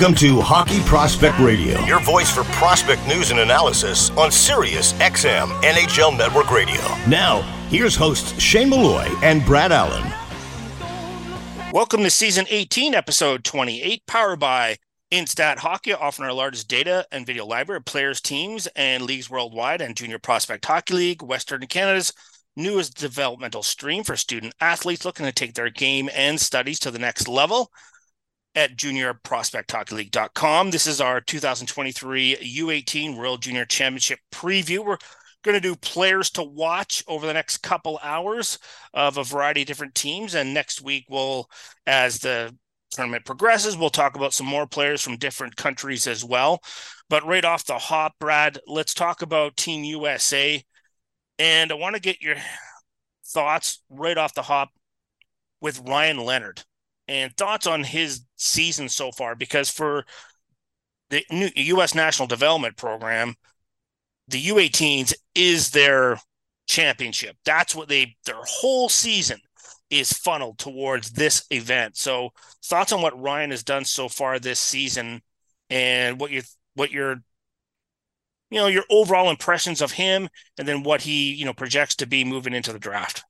Welcome to Hockey Prospect Radio, your voice for prospect news and analysis on Sirius XM NHL Network Radio. Now, here's hosts Shane Malloy and Brad Allen. Welcome to season 18, episode 28, powered by Instat Hockey, offering our largest data and video library of players, teams, and leagues worldwide, and Junior Prospect Hockey League, Western Canada's newest developmental stream for student athletes looking to take their game and studies to the next level at juniorprospecthockeyleague.com. This is our 2023 U18 World Junior Championship preview. We're going to do players to watch over the next couple hours of a variety of different teams. And next week, we'll, as the tournament progresses, we'll talk about some more players from different countries as well. But right off the hop, Brad, let's talk about Team USA. And I want to get your thoughts right off the hop with Ryan Leonard and thoughts on his season so far because for the new U.S. National Development Program, the U18s is their championship. That's what they their whole season is funneled towards this event. So, thoughts on what Ryan has done so far this season, and what you what your you know your overall impressions of him, and then what he you know projects to be moving into the draft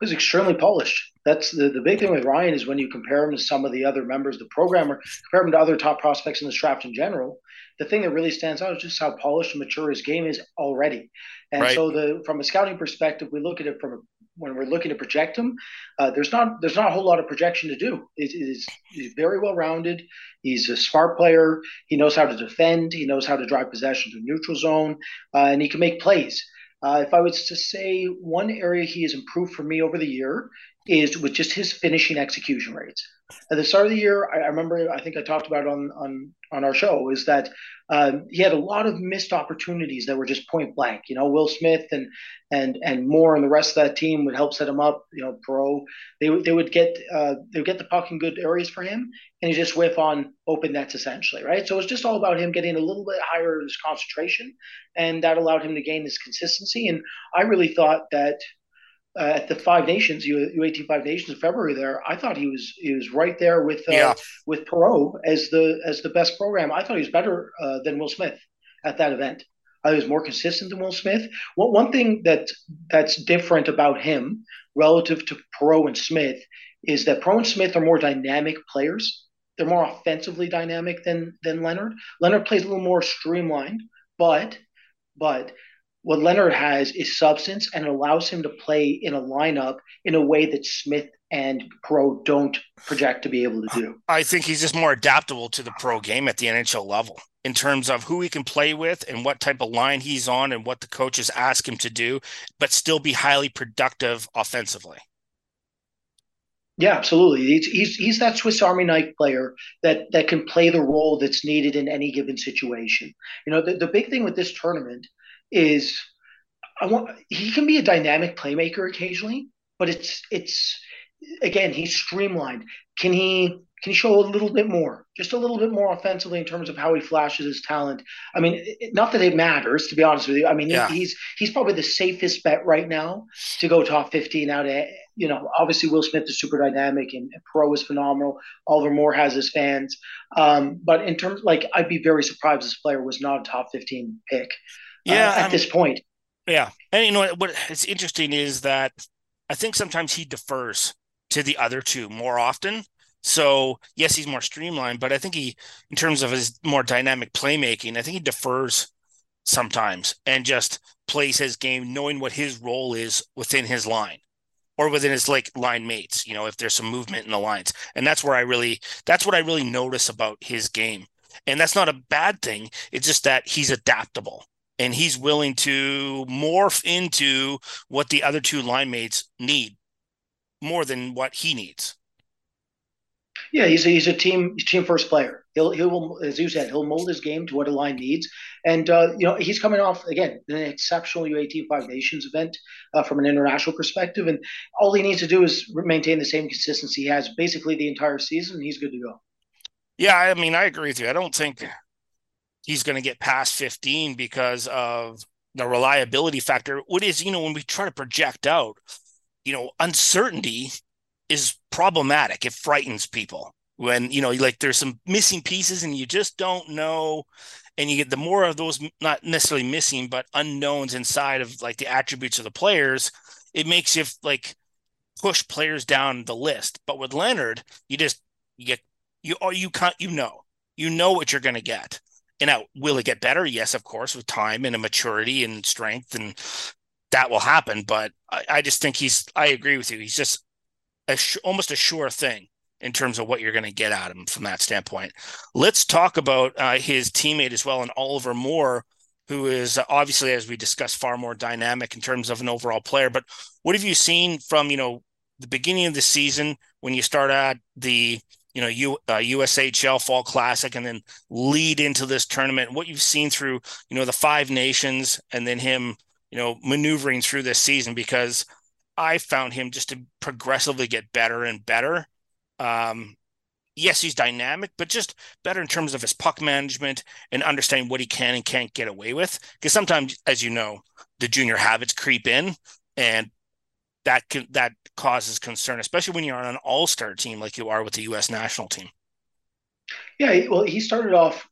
was extremely polished. That's the, the big thing with Ryan is when you compare him to some of the other members of the program or compare him to other top prospects in the draft in general, the thing that really stands out is just how polished and mature his game is already. And right. so the from a scouting perspective, we look at it from when we're looking to project him, uh, there's not there's not a whole lot of projection to do. It is he's very well rounded. He's a smart player. He knows how to defend. He knows how to drive possession to neutral zone, uh, and he can make plays. Uh, if I was to say one area he has improved for me over the year is with just his finishing execution rates. At the start of the year, I, I remember I think I talked about it on on on our show is that um, he had a lot of missed opportunities that were just point blank. You know, Will Smith and and and Moore and the rest of that team would help set him up. You know, Perreault they would they would get uh, they would get the puck in good areas for him, and he just whiff on open nets essentially, right? So it's just all about him getting a little bit higher in his concentration, and that allowed him to gain his consistency. And I really thought that uh, at the Five Nations, U, U18 Five Nations in February. There, I thought he was he was right there with uh, yeah. with Perreault as the as the best program. I thought he was better uh, than Will Smith at that event. I was more consistent than Will Smith. Well, one thing that that's different about him relative to Perreault and Smith is that Perreault and Smith are more dynamic players. They're more offensively dynamic than than Leonard. Leonard plays a little more streamlined, but but what Leonard has is substance and allows him to play in a lineup in a way that Smith and Perreault don't project to be able to do. I think he's just more adaptable to the pro game at the NHL level in terms of who he can play with and what type of line he's on and what the coaches ask him to do, but still be highly productive offensively. Yeah, absolutely. He's, he's he's that Swiss Army knife player that that can play the role that's needed in any given situation. You know, the, the big thing with this tournament is I want he can be a dynamic playmaker occasionally, but it's it's again he's streamlined. Can he can he show a little bit more, just a little bit more offensively in terms of how he flashes his talent? I mean, it, not that it matters to be honest with you. I mean, yeah. he's he's probably the safest bet right now to go top fifteen out of you know. Obviously, Will Smith is super dynamic and, and Perreault is phenomenal. Oliver Moore has his fans, um, but in terms like I'd be very surprised if this player was not a top fifteen pick yeah, uh, at this point. Yeah, and you know what? What is interesting is that I think sometimes he defers to the other two more often. So yes, he's more streamlined, but I think he, in terms of his more dynamic playmaking, I think he defers sometimes and just plays his game, knowing what his role is within his line or within his like line mates. You know, if there's some movement in the lines, and that's where I really, that's what I really notice about his game, and that's not a bad thing. It's just that he's adaptable and he's willing to morph into what the other two line mates need more than what he needs. Yeah, he's a, he's a team team first player. He'll he will as you said he'll mold his game to what a line needs, and uh, you know he's coming off again an exceptional U18 Five Nations event uh, from an international perspective, and all he needs to do is maintain the same consistency he has basically the entire season, and he's good to go. Yeah, I mean I agree with you. I don't think he's going to get past 15 because of the reliability factor. What is, you know, when we try to project out, you know, uncertainty is problematic. It frightens people. when you know like there's some missing pieces and you just don't know and you get the more of those not necessarily missing but unknowns inside of like the attributes of the players it makes you like push players down the list but with leonard you just you get you or you can't you know you know what you're going to get and now will it get better yes of course with time and a maturity and strength and that will happen but i, I just think he's i agree with you he's just a sh- almost a sure thing in terms of what you're going to get out of him from that standpoint. Let's talk about uh, his teammate as well, and Oliver Moore, who is obviously, as we discussed, far more dynamic in terms of an overall player. But what have you seen from you know the beginning of the season when you start at the you know U, uh, USHL Fall Classic and then lead into this tournament? What you've seen through you know the five nations and then him you know maneuvering through this season because I found him just to progressively get better and better um, yes, he's dynamic, but just better in terms of his puck management and understanding what he can and can't get away with. Because sometimes, as you know, the junior habits creep in, and that can, that causes concern, especially when you're on an all star team like you are with the U.S. national team. Yeah, well, he started off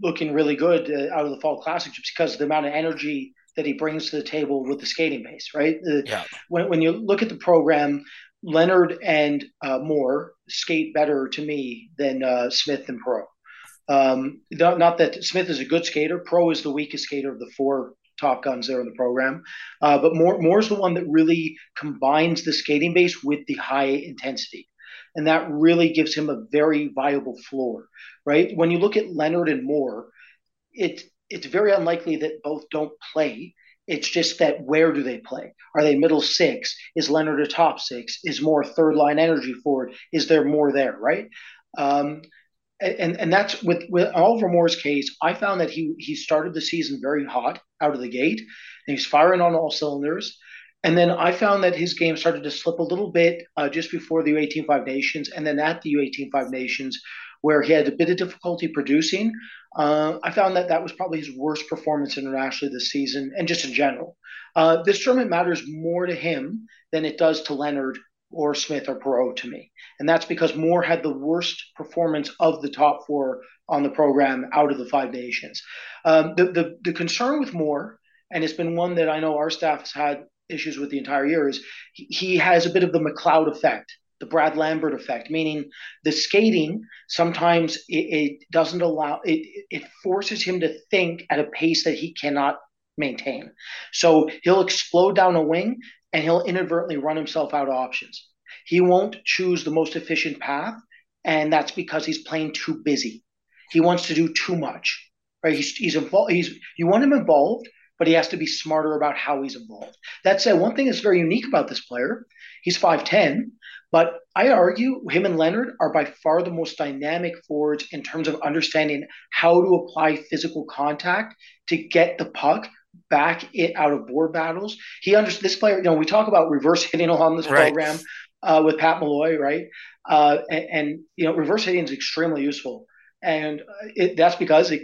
looking really good uh, out of the fall classic just because of the amount of energy that he brings to the table with the skating base, right? yeah. When, when you look at the program, Leonard and uh, Moore skate better to me than uh, Smith and Perreault. Um, not, not, that Smith is a good skater. Perreault is the weakest skater of the four top guns there in the program. Uh, but Moore, Moore's the one that really combines the skating base with the high intensity. And that really gives him a very viable floor, right? When you look at Leonard and Moore, it, it's very unlikely that both don't play it's just that where do they play? Are they middle six? Is Leonard a top six? Is Moore third line energy forward? Is there more there, right? Um, and and that's with with Oliver Moore's case. I found that he he started the season very hot out of the gate, and he's firing on all cylinders. And then I found that his game started to slip a little bit uh, just before the U18 Five Nations, and then at the U18 Five Nations, where he had a bit of difficulty producing. Uh, I found that that was probably his worst performance internationally this season and just in general. Uh, this tournament matters more to him than it does to Leonard or Smith or Perreault to me. And that's because Moore had the worst performance of the top four on the program out of the five nations. Um, the, the, the concern with Moore, and it's been one that I know our staff has had issues with the entire year, is he has a bit of the McLeod effect the Brad Lambert effect, meaning the skating sometimes it, it doesn't allow it, it forces him to think at a pace that he cannot maintain. So he'll explode down a wing and he'll inadvertently run himself out of options. He won't choose the most efficient path, and that's because he's playing too busy. He wants to do too much. Right? He's he's involved. He's you want him involved, but he has to be smarter about how he's involved. That said, one thing that's very unique about this player, he's 5'10, but I argue him and Leonard are by far the most dynamic forwards in terms of understanding how to apply physical contact to get the puck back it out of board battles. He understands this player. You know, we talk about reverse hitting on this right. program uh, with Pat Malloy, right? Uh, and, and, you know, reverse hitting is extremely useful, and it, that's because it,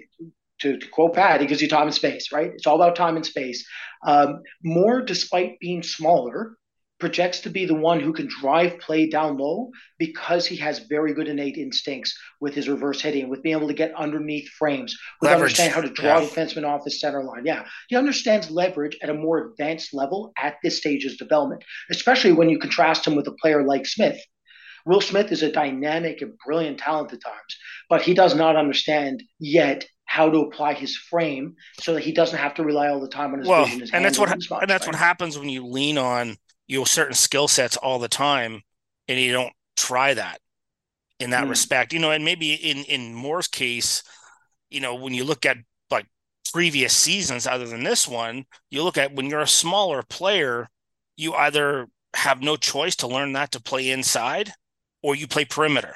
to, to, quote Pat, he gives you time and space, right? It's all about time and space. Um, Moore, despite being smaller, projects to be the one who can drive play down low because he has very good innate instincts with his reverse hitting, with being able to get underneath frames, with understanding how to draw yeah. defensemen off his center line. Yeah, he understands leverage at a more advanced level at this stage of development, especially when you contrast him with a player like Smith. Will Smith is a dynamic and brilliant talent at times, but he does not understand yet how to apply his frame so that he doesn't have to rely all the time on his well, vision. His and that's what and that's what happens when you lean on you know certain skill sets all the time and you don't try that in that mm. respect. You know and maybe in in moore's case you know when you look at like previous seasons other than this one you look at when you're a smaller player you either have no choice to learn that to play inside or you play perimeter.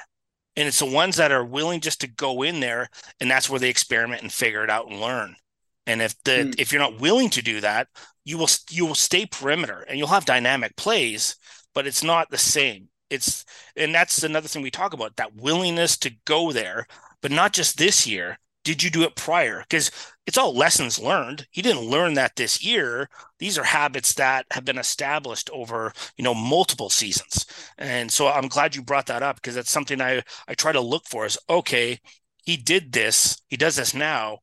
And it's the ones that are willing just to go in there and that's where they experiment and figure it out and learn and if the mm. if you're not willing to do that you will you will stay perimeter and you'll have dynamic plays, but it's not the same. It's and that's another thing we talk about that willingness to go there, but not just this year. did you do it prior? Because it's all lessons learned. He didn't learn that this year. These are habits that have been established over, you know, multiple seasons. And so I'm glad you brought that up because that's something I I try to look for is okay, he did this, he does this now.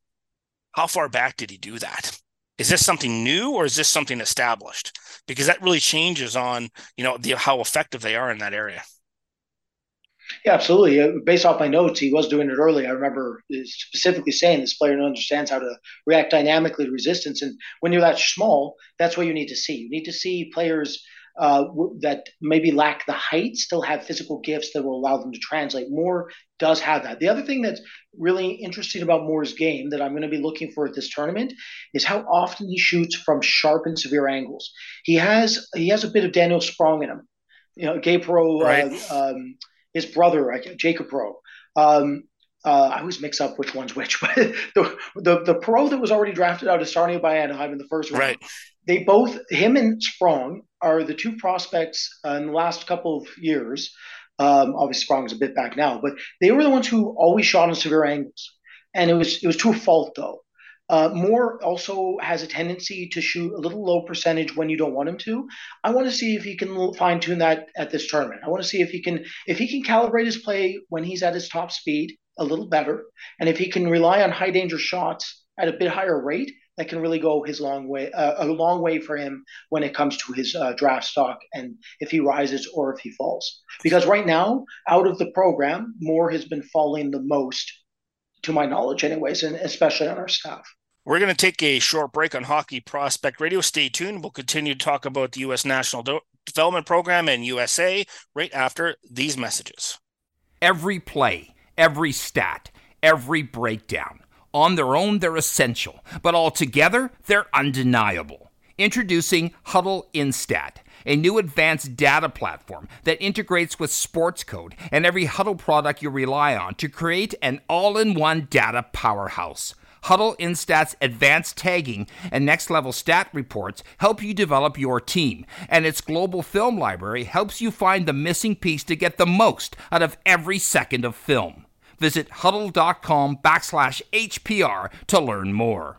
How far back did he do that? Is this something new or is this something established? Because that really changes on, you know, the how effective they are in that area. Yeah, absolutely. Uh, based off my notes, he was doing it early. I remember specifically saying this player understands how to react dynamically to resistance. And when you're that small, that's what you need to see. You need to see players uh, that maybe lack the height still have physical gifts that will allow them to translate. Moore does have that. The other thing that's really interesting about Moore's game that I'm going to be looking for at this tournament is how often he shoots from sharp and severe angles. He has he has a bit of Daniel Sprong in him. You know, Gabe Perreault, right. uh, um, his brother, Jacob Perreault. Um, uh, I always mix up which one's which, but the, the the Perreault that was already drafted out of Sarnia by Anaheim in the first round, right. they both him and Sprong are the two prospects uh, in the last couple of years. Um, obviously, Sprong's a bit back now, but they were the ones who always shot on severe angles, and it was it was to a fault though. Uh, Moore also has a tendency to shoot a little low percentage when you don't want him to. I want to see if he can fine tune that at this tournament. I want to see if he can if he can calibrate his play when he's at his top speed a little better, and if he can rely on high danger shots at a bit higher rate, that can really go his long way uh, a long way for him when it comes to his uh, draft stock and if he rises or if he falls. Because right now, out of the program, Moore has been falling the most, to my knowledge, anyways, and especially on our staff. We're going to take a short break on Hockey Prospect Radio. Stay tuned. We'll continue to talk about the U.S. National Do- Development Program and USA right after these messages. Every play, every stat, every breakdown. On their own, they're essential, but altogether, they're undeniable. Introducing Hudl Instat, a new advanced data platform that integrates with Sportscode and every Hudl product you rely on to create an all in one data powerhouse. Hudl Instat's advanced tagging and next level stat reports help you develop your team, and its global film library helps you find the missing piece to get the most out of every second of film. Visit hudl.com backslash HPR to learn more.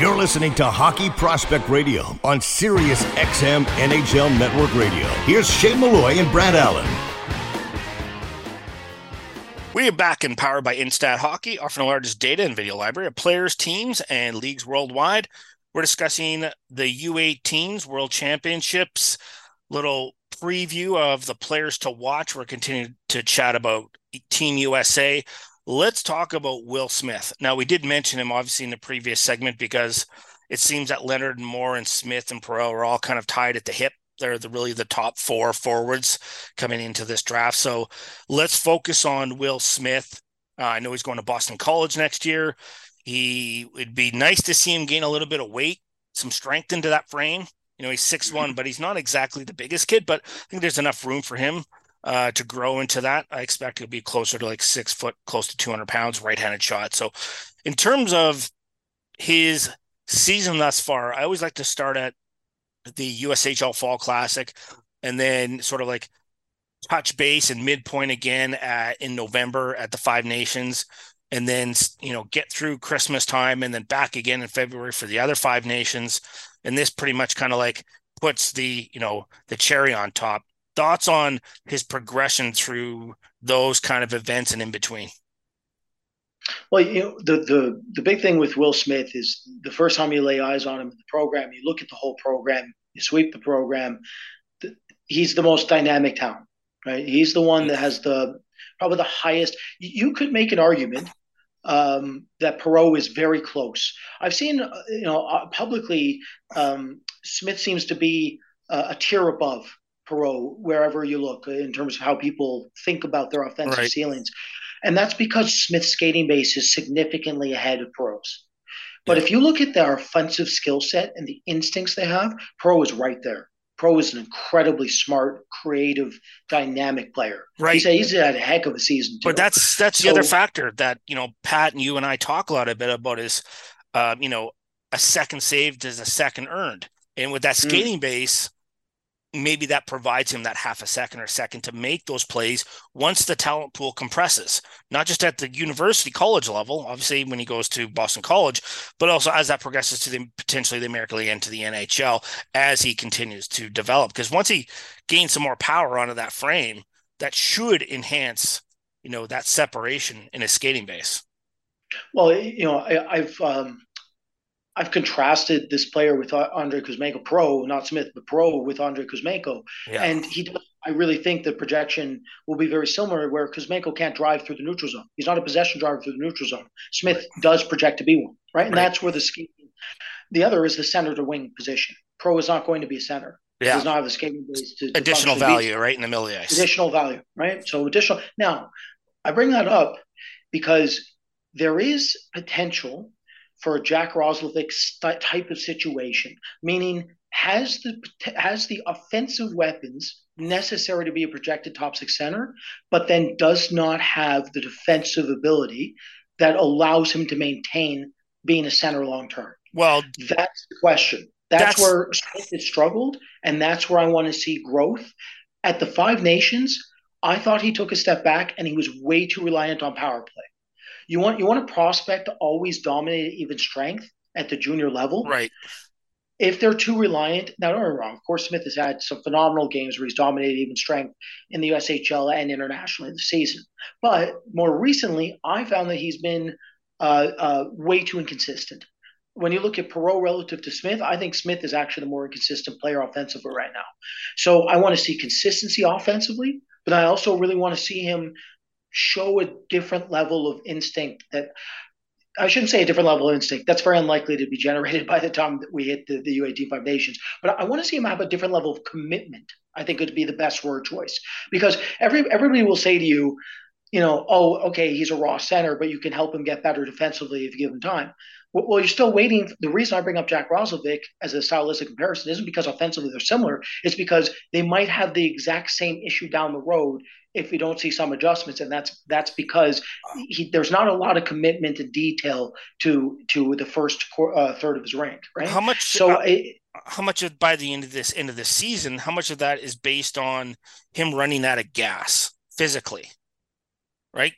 You're listening to Hockey Prospect Radio on Sirius XM NHL Network Radio. Here's Shane Malloy and Brad Allen. We are back and powered by Instat Hockey, offering the largest data and video library of players, teams, and leagues worldwide. We're discussing the U18s World Championships, little preview of the players to watch. We're continuing to chat about Team USA. Let's talk about Will Smith. Now, we did mention him obviously in the previous segment because it seems that Leonard and Moore and Smith and Perreault are all kind of tied at the hip. They're the, really the top four forwards coming into this draft. So let's focus on Will Smith. Uh, I know he's going to Boston College next year. He would be nice to see him gain a little bit of weight, some strength into that frame. You know, he's six one, but he's not exactly the biggest kid. But I think there's enough room for him uh, to grow into that. I expect he'll be closer to like six foot, close to 200 pounds, right handed shot. So, in terms of his season thus far, I always like to start at the USHL Fall Classic and then sort of like touch base and midpoint again at, in November at the Five Nations. and then you know get through Christmas time and then back again in February for the other five nations. And this pretty much kind of like puts the you know the cherry on top. Thoughts on his progression through those kind of events and in between. Well, you know, the, the the big thing with Will Smith is the first time you lay eyes on him in the program, you look at the whole program, you sweep the program. He's the most dynamic talent, right? He's the one that has the probably the highest. You could make an argument um, that Perreault is very close. I've seen, uh, you know, uh, publicly, um, Smith seems to be uh, a tier above Perreault wherever you look in terms of how people think about their offensive right. ceilings. And that's because Smith's skating base is significantly ahead of Perreault's. But yeah. if you look at their offensive skill set and the instincts they have, Perreault is right there. Perreault is an incredibly smart, creative, dynamic player. Right. He's, he's had a heck of a season. Too. But that's that's so, the other factor that you know Pat and you and I talk a lot a bit about is, uh, you know, a second saved is a second earned, and with that mm. skating mm. base, maybe that provides him that half a second or second to make those plays once the talent pool compresses, not just at the university college level, obviously when he goes to Boston College, but also as that progresses to the potentially the American League and to the NHL as he continues to develop. Because once he gains some more power onto that frame, that should enhance, you know, that separation in his skating base. Well, you know, I, have um, I've contrasted this player with uh, Andre Kuzmenko Perreault, not Smith, but Perreault with Andre Kuzmenko. Yeah. And he I really think the projection will be very similar where Kuzmenko can't drive through the neutral zone. He's not a possession driver through the neutral zone. Smith right. does project to be one, right? And right. that's where the scheme. The other is the center to wing position. Perreault is not going to be a center. Yeah. He does not have the skating base to, to additional value, right? In the middle of the ice. Additional value, right? So additional now I bring that up because there is potential for a Jack Roslovic type of situation, meaning has the has the offensive weapons necessary to be a projected top six center, but then does not have the defensive ability that allows him to maintain being a center long term. Well, that's the question. That's, that's where it struggled, and that's where I want to see growth. At the Five Nations, I thought he took a step back and he was way too reliant on power play. You want you want a prospect to always dominate even strength at the junior level. Right. If they're too reliant, now don't get me wrong. Of course, Smith has had some phenomenal games where he's dominated even strength in the USHL and internationally this season. But more recently, I found that he's been uh, uh, way too inconsistent. When you look at Perreault relative to Smith, I think Smith is actually the more inconsistent player offensively right now. So I want to see consistency offensively, but I also really want to see him show a different level of instinct that I shouldn't say a different level of instinct. That's very unlikely to be generated by the time that we hit the, the U18 Five Nations. But I want to see him have a different level of commitment. I think would be the best word choice because every everybody will say to you, you know, oh, okay, he's a raw center, but you can help him get better defensively if you give him time. Well, you're still waiting. The reason I bring up Jack Roslovic as a stylistic comparison isn't because offensively they're similar. It's because they might have the exact same issue down the road if we don't see some adjustments, and that's that's because he, there's not a lot of commitment and detail to to the first uh, third of his rank, right? How much? So. Uh, it, how much of by the end of this end of the season, how much of that is based on him running out of gas physically? right?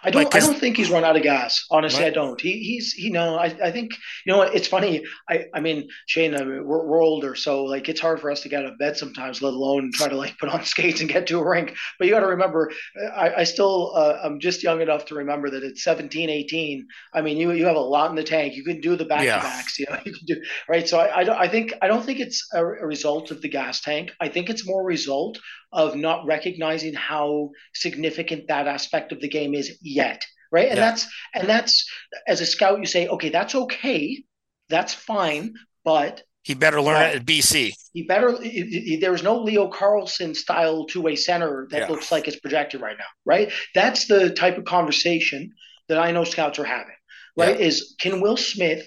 I don't. Like, I don't think he's run out of gas. Honestly, right? I don't. He, he's. You know, I, I think. You know, it's funny. I. I mean, Shane, I mean, we're, we're older, so like it's hard for us to get out of bed sometimes, let alone try to like put on skates and get to a rink. But you got to remember, I, I still. Uh, I'm just young enough to remember that at 17, 18. I mean, you you have a lot in the tank. You can do the back to backs. You know, you can do right. So I. I, don't, I think. I don't think it's a, a result of the gas tank. I think it's more a result of not recognizing how significant that aspect of the game is yet right and yeah. that's and that's as a scout you say okay that's okay that's fine but he better learn uh, it at BC. He better. There's no Leo Carlsson style two way center that yeah. looks like it's projected right now, right? That's the type of conversation that I know scouts are having, right? Yeah. Is can Will Smith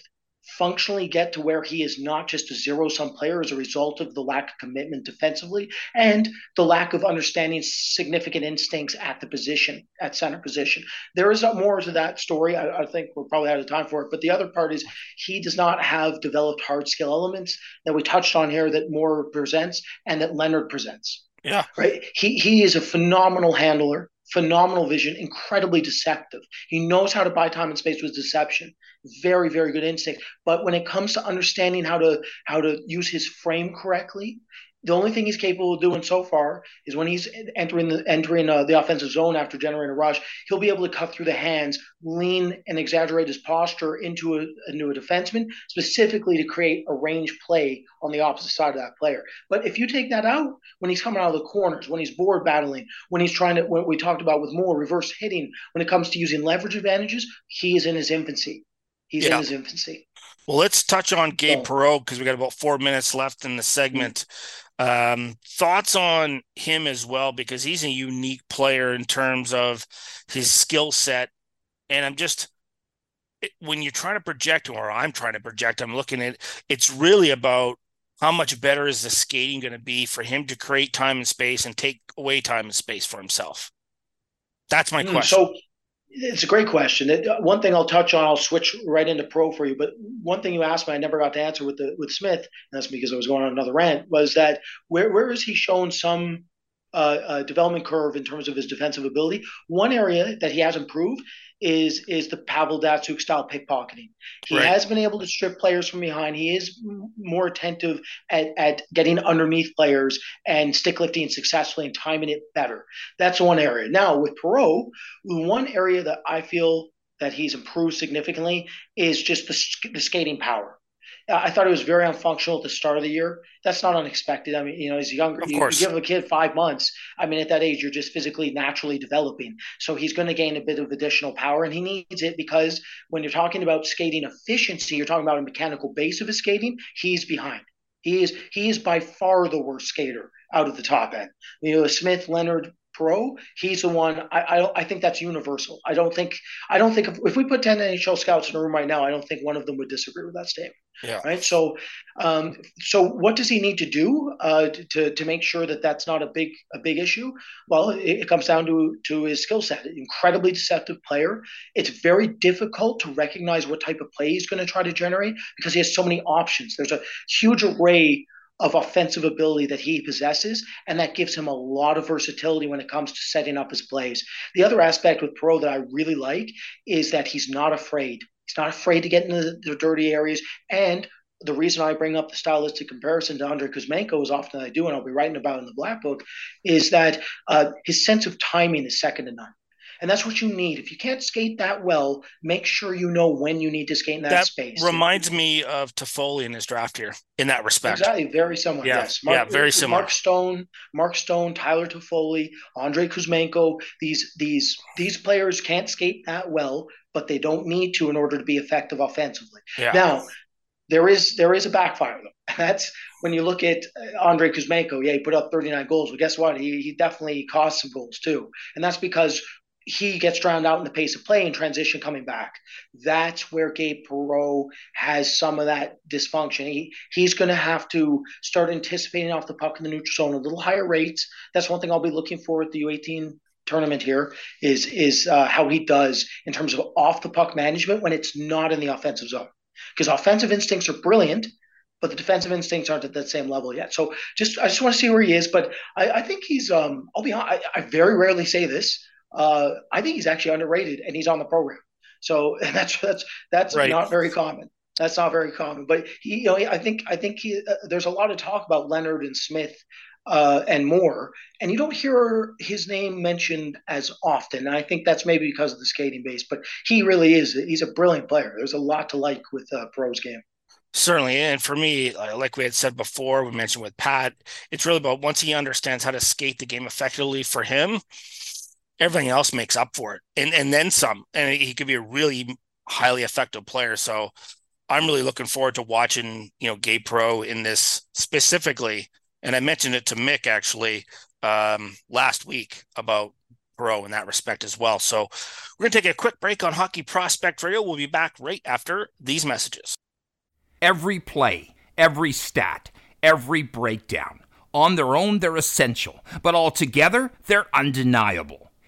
functionally get to where he is not just a zero sum player as a result of the lack of commitment defensively and the lack of understanding significant instincts at the position, at center position. There is more to that story. I, I think we're probably out of time for it. But the other part is he does not have developed hard skill elements that we touched on here that Moore presents and that Leonard presents. Yeah. Right. He he is a phenomenal handler phenomenal vision, incredibly deceptive. He knows how to buy time and space with deception. Very, very good instinct. But when it comes to understanding how to how to use his frame correctly, the only thing he's capable of doing so far is when he's entering the entering uh, the offensive zone after generating a rush, he'll be able to cut through the hands, lean and exaggerate his posture into a a defenseman, specifically to create a range play on the opposite side of that player. But if you take that out, when he's coming out of the corners, when he's board battling, when he's trying to, what we talked about with Moore reverse hitting, when it comes to using leverage advantages, he is in his infancy. He's yeah. in his infancy. Well, let's touch on Gabe oh. Perreault because we got about four minutes left in the segment. Um, thoughts on him as well, because he's a unique player in terms of his skill set. And I'm just, when you're trying to project, or I'm trying to project, I'm looking at it's really about how much better is the skating going to be for him to create time and space and take away time and space for himself? That's my mm, question. So it's a great question. Uh, one thing I'll touch on, I'll switch right into Perreault for you. But one thing you asked me, I never got to answer with the with Smith. And that's because I was going on another rant. Was that where where has he shown some uh, uh, development curve in terms of his defensive ability? One area that he has improved is is the Pavel Datsyuk style pickpocketing. He right. has been able to strip players from behind. He is more attentive at, at getting underneath players and stick lifting successfully and timing it better. That's one area. Now with Perreault, one area that I feel that he's improved significantly is just the, the skating power. I thought it was very unfunctional at the start of the year. That's not unexpected. I mean, you know, he's younger. Of course. You, you give a kid five months. I mean, at that age, you're just physically naturally developing. So he's going to gain a bit of additional power, and he needs it because when you're talking about skating efficiency, you're talking about a mechanical base of his skating. He's behind. He is he is by far the worst skater out of the top end. You know, Smith, Leonard, Perreault, he's the one. I, I I think that's universal. I don't think I don't think if, if we put ten NHL scouts in a room right now, I don't think one of them would disagree with that statement. Yeah. Right. So, um, so what does he need to do uh, to to make sure that that's not a big a big issue? Well, it, it comes down to to his skill set. Incredibly deceptive player. It's very difficult to recognize what type of play he's going to try to generate because he has so many options. There's a huge array of offensive ability that he possesses, and that gives him a lot of versatility when it comes to setting up his plays. The other aspect with Perreault that I really like is that he's not afraid. He's not afraid to get into the, the dirty areas. And the reason I bring up the stylistic comparison to Andrei Kuzmenko as often as I do, and I'll be writing about in the Black Book, is that uh, his sense of timing is second to none. And that's what you need. If you can't skate that well, make sure you know when you need to skate in that, that space. Reminds me of Toffoli in his draft here in that respect. Exactly, very similar. Yeah, yes, Mark, yeah, very similar. Mark Stone, Mark Stone, Tyler Toffoli, Andre Kuzmenko. These these these players can't skate that well, but they don't need to in order to be effective offensively. Yeah. Now, there is there is a backfire though. That's when you look at uh, Andre Kuzmenko. Yeah, he put up 39 goals. Well, guess what? He, he definitely caused some goals too, and that's because he gets drowned out in the pace of play and transition coming back. That's where Gabe Perreault has some of that dysfunction. He he's going to have to start anticipating off the puck in the neutral zone a little higher rates. That's one thing I'll be looking for at the U18 tournament here is is uh, how he does in terms of off the puck management when it's not in the offensive zone. Because offensive instincts are brilliant, but the defensive instincts aren't at that same level yet. So just I just want to see where he is. But I, I think he's um I'll be I, I very rarely say this uh, I think he's actually underrated and he's on the program. So that's that's that's right. not very common. That's not very common. But he, you know, I think I think he, uh, there's a lot of talk about Leonard and Smith uh, and Moore, and you don't hear his name mentioned as often. And I think that's maybe because of the skating base. But he really is. He's a brilliant player. There's a lot to like with uh, Perreault's game. Certainly. And for me, like we had said before, we mentioned with Pat, it's really about once he understands how to skate the game effectively for him, everything else makes up for it. And and then some and he could be a really highly effective player. So i'm really looking forward to watching you know Gabe Perreault in this specifically. And i mentioned it to mick actually um, last week about Perreault in that respect as well. So we're going to take a quick break on hockey prospect radio. We'll be back right after these messages. Every play every stat every breakdown on their own they're essential but altogether they're undeniable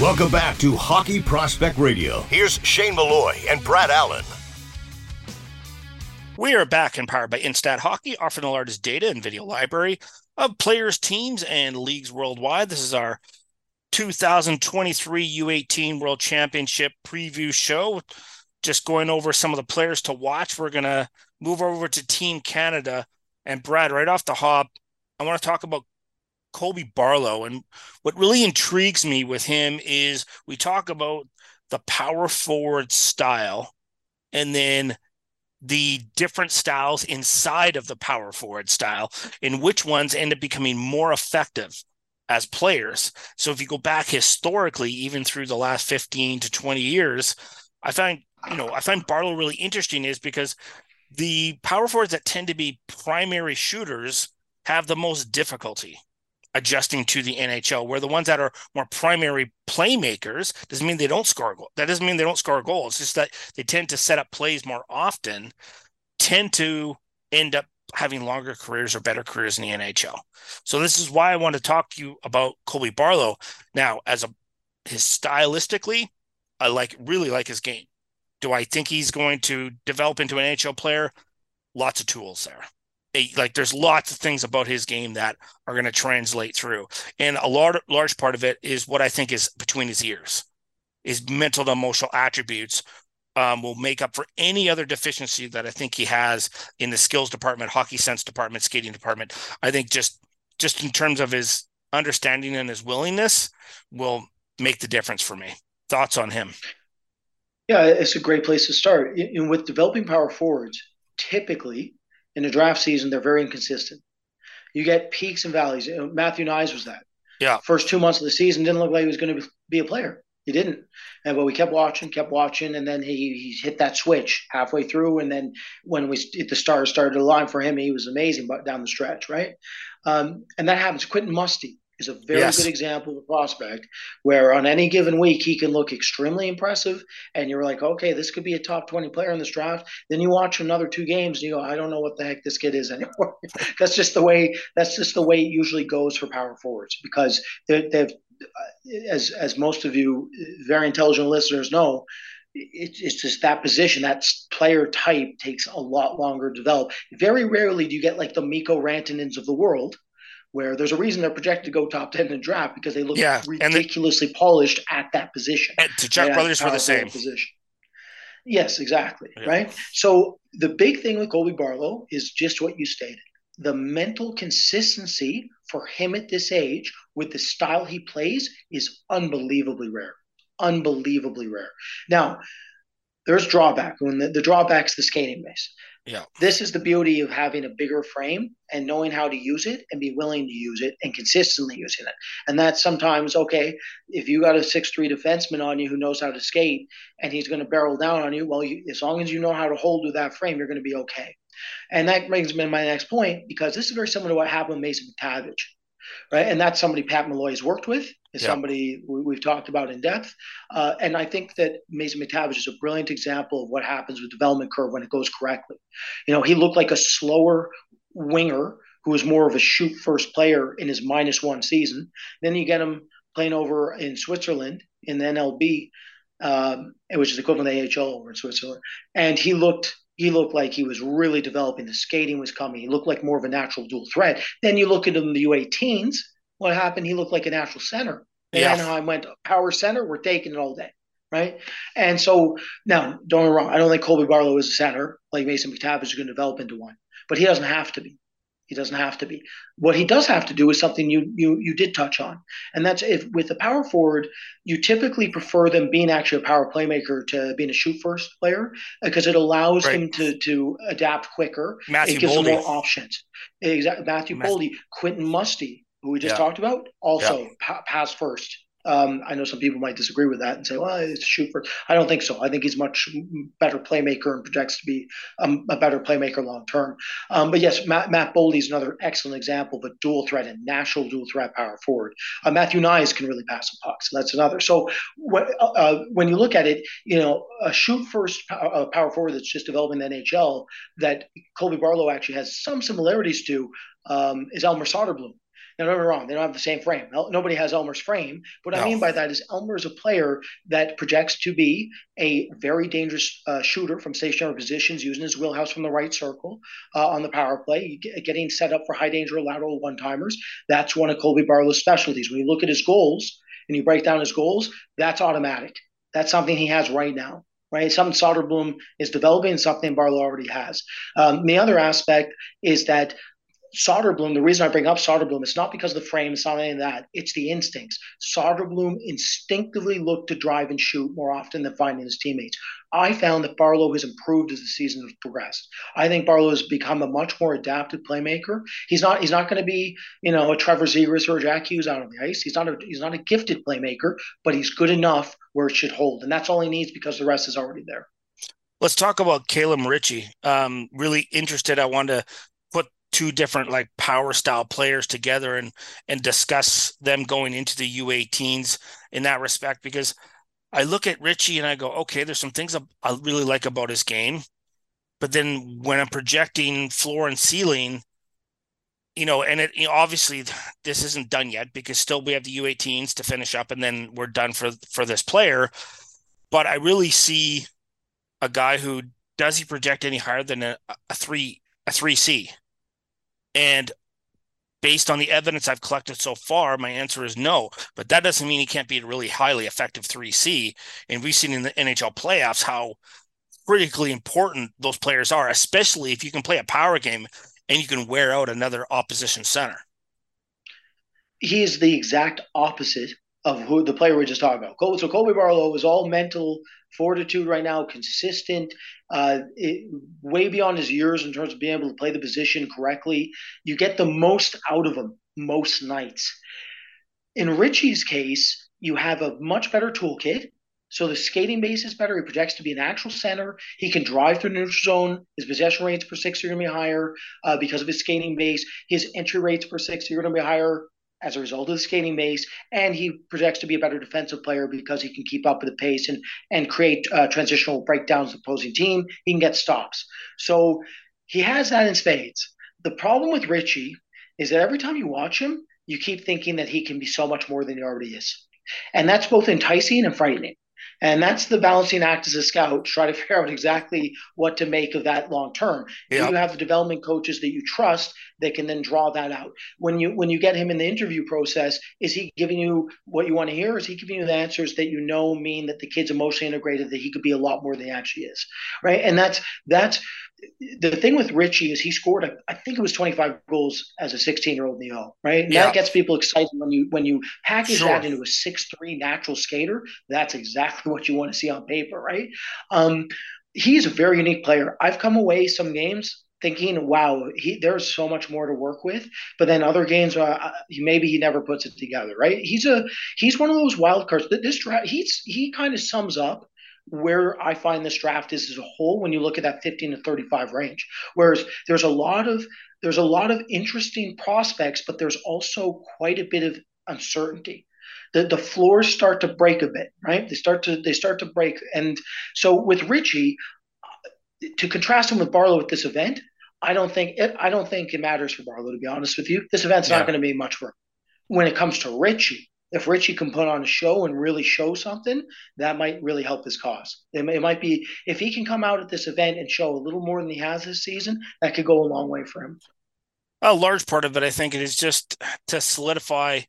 Welcome back to Hockey Prospect Radio. Here's Shane Malloy and Brad Allen. We are back and powered by Instat Hockey, offering the largest data and video library of players, teams, and leagues worldwide. This is our 2023 U18 World Championship preview show. Just going over some of the players to watch. We're going to move over to Team Canada. And Brad, right off the hop, I want to talk about Colby Barlow. And what really intrigues me with him is we talk about the power forward style and then the different styles inside of the power forward style and which ones end up becoming more effective as players. So if you go back historically, even through the last 15 to 20 years, I find, you know, I find Barlow really interesting is because the power forwards that tend to be primary shooters have the most difficulty adjusting to the NHL, where the ones that are more primary playmakers doesn't mean they don't score a goal. That doesn't mean they don't score goals. It's just that they tend to set up plays more often, tend to end up having longer careers or better careers in the NHL. So this is why I want to talk to you about Colby Barlow. Now, as a his stylistically, I like really like his game. Do I think he's going to develop into an NHL player? Lots of tools there like there's lots of things about his game that are going to translate through. And a large large part of it is what i think is between his ears his mental and emotional attributes um, will make up for any other deficiency that i think he has in the skills department hockey sense department skating department. I think just just in terms of his understanding and his willingness will make the difference for me. Thoughts on him? Yeah it's a great place to start. And with developing power forwards typically in the draft season, they're very inconsistent. You get peaks and valleys. Matthew Knies was that. Yeah. First two months of the season didn't look like he was going to be a player. He didn't. And but we kept watching, kept watching, and then he, he hit that switch halfway through. And then when we the stars started to align for him, he was amazing. But down the stretch, right? Um, and that happens. Quentin Musty is a very yes. good example of a prospect where on any given week he can look extremely impressive and you're like okay this could be a top 20 player in this draft then you watch another two games and you go i don't know what the heck this kid is anymore that's just the way that's just the way it usually goes for power forwards because they they've uh, as as most of you uh, very intelligent listeners know it's just that position, that player type takes a lot longer to develop. Very rarely do you get like the Mikko Rantanens of the world, where there's a reason they're projected to go top 10 in the draft because they look yeah, ridiculously the, polished at that position. And the Tkachuk brothers were the same. Position. Yes, exactly. Yeah. Right. So the big thing with Colby Barlow is just what you stated. The mental consistency for him at this age with the style he plays is unbelievably rare. Unbelievably rare. Now, there's drawback. When the, the drawback's the skating base. Yeah. This is the beauty of having a bigger frame and knowing how to use it and be willing to use it and consistently using it. And that's sometimes okay if you got a six three defenseman on you who knows how to skate and he's going to barrel down on you. Well, you, as long as you know how to hold with that frame, you're going to be okay. And that brings me to my next point because this is very similar to what happened with Mason McTavish. right? And that's somebody Pat Malloy has worked with, is yeah. somebody we, have talked about in depth. Uh, and I think that Mason McTavish is a brilliant example of what happens with development curve when it goes correctly. You know, he looked like a slower winger who was more of a shoot first player in his minus one season. Then you get him playing over in Switzerland in the NLB, um, which is equivalent to AHL over in Switzerland, and he looked he looked like he was really developing. The skating was coming. He looked like more of a natural dual threat. Then you look at him in the U18s. What happened? He looked like a natural center. And yeah. Anaheim went power center. We're taking it all day, right? And so now, don't get me wrong. I don't think Colby Barlow is a center like Mason McTavish is going to develop into one, but he doesn't have to be. He doesn't have to be. What he does have to do is something you you you did touch on, and that's if with a power forward, you typically prefer them being actually a power playmaker to being a shoot first player because it allows right. him to to adapt quicker. Matthew it gives Boldy. him more options. Exactly. Matthew, Matthew Boldy, Quentin Musty, who we just yeah. talked about, also yeah. pa- pass first. Um, I know some people might disagree with that and say, well, it's shoot first. I don't think so. I think he's much better playmaker and projects to be um, a better playmaker long term. Um, but yes, Matt, Matt Boldy is another excellent example of a dual threat and national dual threat power forward. Uh, Matthew Knies can really pass the puck, so that's another. So what, uh, when you look at it, you know, a shoot first uh, power forward that's just developing the NHL that Colby Barlow actually has some similarities to um, is Elmer Soderblom. Now, don't get me wrong; they don't have the same frame. Nobody has Elmer's frame. What no. I mean by that is Elmer is a player that projects to be a very dangerous uh, shooter from stationary positions, using his wheelhouse from the right circle uh, on the power play, getting set up for high danger lateral one timers. That's one of Colby Barlow's specialties. When you look at his goals and you break down his goals, that's automatic. That's something he has right now right? Something Soderblom is developing, something Barlow already has. Um, the other aspect is that Soderblom, the reason I bring up Soderblom, it's not because of the frame, it's not any of that. It's the instincts. Soderblom instinctively looked to drive and shoot more often than finding his teammates. I found that Barlow has improved as the season has progressed. I think Barlow has become a much more adapted playmaker. He's not he's not going to be, you know, a Trevor Zegras or a Jack Hughes out on the ice. He's not a he's not a gifted playmaker, but he's good enough where it should hold. And that's all he needs because the rest is already there. Let's talk about Callum Ritchie. Um, really interested. I wanted to two different like power style players together and and discuss them going into the U18s in that respect because I look at Ritchie and I go, okay, there's some things I really like about his game, but then when I'm projecting floor and ceiling, you know, and it you know, obviously this isn't done yet because still we have the U18s to finish up and then we're done for for this player, but I really see a guy who does he project any higher than a, a three a three C and based on the evidence I've collected so far, my answer is no. But that doesn't mean he can't be a really highly effective 3C. And we've seen in the NHL playoffs how critically important those players are, especially if you can play a power game and you can wear out another opposition center. He is the exact opposite of who the player we just talked about. So Colby Barlow is all mental fortitude right now, consistent, uh, it, way beyond his years in terms of being able to play the position correctly. You get the most out of him most nights. In Ritchie's case, you have a much better toolkit. So the skating base is better. He projects to be an actual center. He can drive through the neutral zone. His possession rates per six are going to be higher uh, because of his skating base. His entry rates per six are going to be higher as a result of the skating base, and he projects to be a better defensive player because he can keep up with the pace and and create uh, transitional breakdowns of the opposing team. He can get stops, so he has that in spades. The problem with Ritchie is that every time you watch him, you keep thinking that he can be so much more than he already is, and that's both enticing and frightening. And that's the balancing act as a scout try to figure out exactly what to make of that long term. You have the development coaches that you trust that can then draw that out. When you when you get him in the interview process, is he giving you what you want to hear? Is he giving you the answers that you know mean that the kid's emotionally integrated, that he could be a lot more than he actually is? Right. And that's that's the thing with Ritchie is he scored, I think it was 25 goals as a 16 year old in the O, right? And yeah. that gets people excited when you when you package sure. that into a six three natural skater. That's exactly what you want to see on paper, right? Um, he's a very unique player. I've come away some games thinking, wow, he there's so much more to work with. But then other games, uh, uh maybe he never puts it together, right? He's a he's one of those wild cards. This draft, he's he kind of sums up where I find this draft is as a whole when you look at that 15 to 35 range. Whereas there's a lot of there's a lot of interesting prospects, but there's also quite a bit of uncertainty. The the floors start to break a bit, right? They start to they start to break. And so with Ritchie, to contrast him with Barlow at this event, I don't think it I don't think it matters for Barlow, to be honest with you. This event's yeah. not going to be much for him. When it comes to Ritchie, if Ritchie can put on a show and really show something, that might really help his cause. It, it, might be if he can come out at this event and show a little more than he has this season, that could go a long way for him. A large part of it, I think, is just to solidify,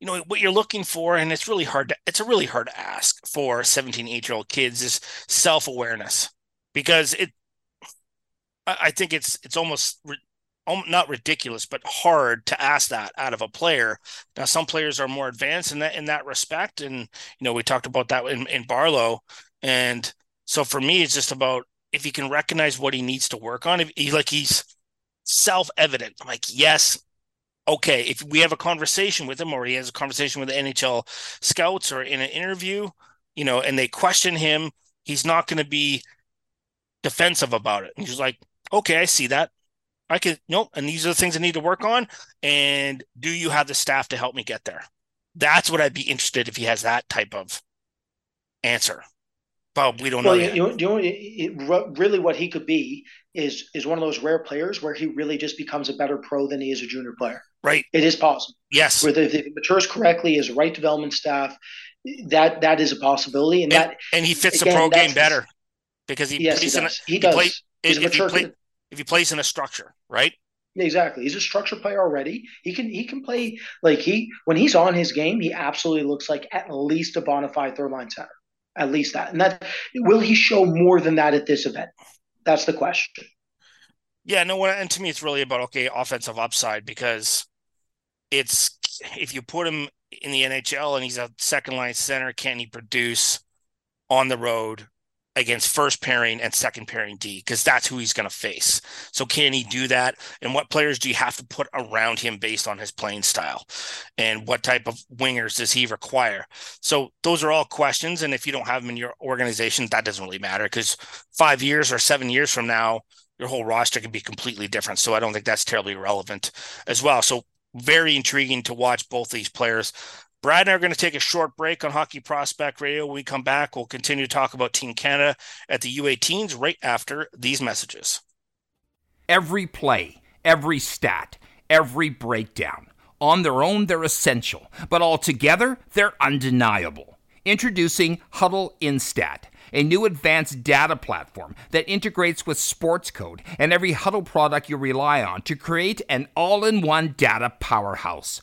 you know, what you're looking for, and it's really hard. To, it's a really hard to ask for 17, 8 year old kids is self awareness because it. I think it's it's almost Um, not ridiculous, but hard to ask that out of a player. Now, some players are more advanced in that in that respect, and you know we talked about that in, in Barlow, and so for me, it's just about if he can recognize what he needs to work on. If he like he's self evident, like yes, okay. If we have a conversation with him, or he has a conversation with the NHL scouts, or in an interview, you know, and they question him, he's not going to be defensive about it. And he's like, okay, I see that. I could nope, and these are the things I need to work on. And do you have the staff to help me get there? That's what I'd be interested if he has that type of answer. But we don't well, know. You, you know, it, really, what he could be is is one of those rare players where he really just becomes a better pro than he is a junior player. Right. It is possible. Yes. Where if he matures correctly, is right development staff, that that is a possibility, and, and that and he fits again, the pro game better because he yes, plays he does. He, does. Play, He's a mature play, if he plays in a structure, right? Exactly. He's a structure player already. He can he can play like he when he's on his game, he absolutely looks like at least a bona fide third line center. At least that. And that will he show more than that at this event? That's the question. Yeah, no, and to me it's really about okay, offensive upside because it's if you put him in the NHL and he's a second line center, can he produce on the road against first pairing and second pairing D because that's who he's going to face. So can he do that? And what players do you have to put around him based on his playing style? And what type of wingers does he require? So those are all questions. And if you don't have them in your organization, that doesn't really matter because five years or seven years from now, your whole roster can be completely different. So I don't think that's terribly relevant as well. So very intriguing to watch both these players. Brad and I are going to take a short break on Hockey Prospect Radio. When we come back, we'll continue to talk about Team Canada at the U18s right after these messages. Every play, every stat, every breakdown. On their own, they're essential, but altogether, they're undeniable. Introducing Hudl Instat, a new advanced data platform that integrates with Sportscode and every Hudl product you rely on to create an all in one data powerhouse.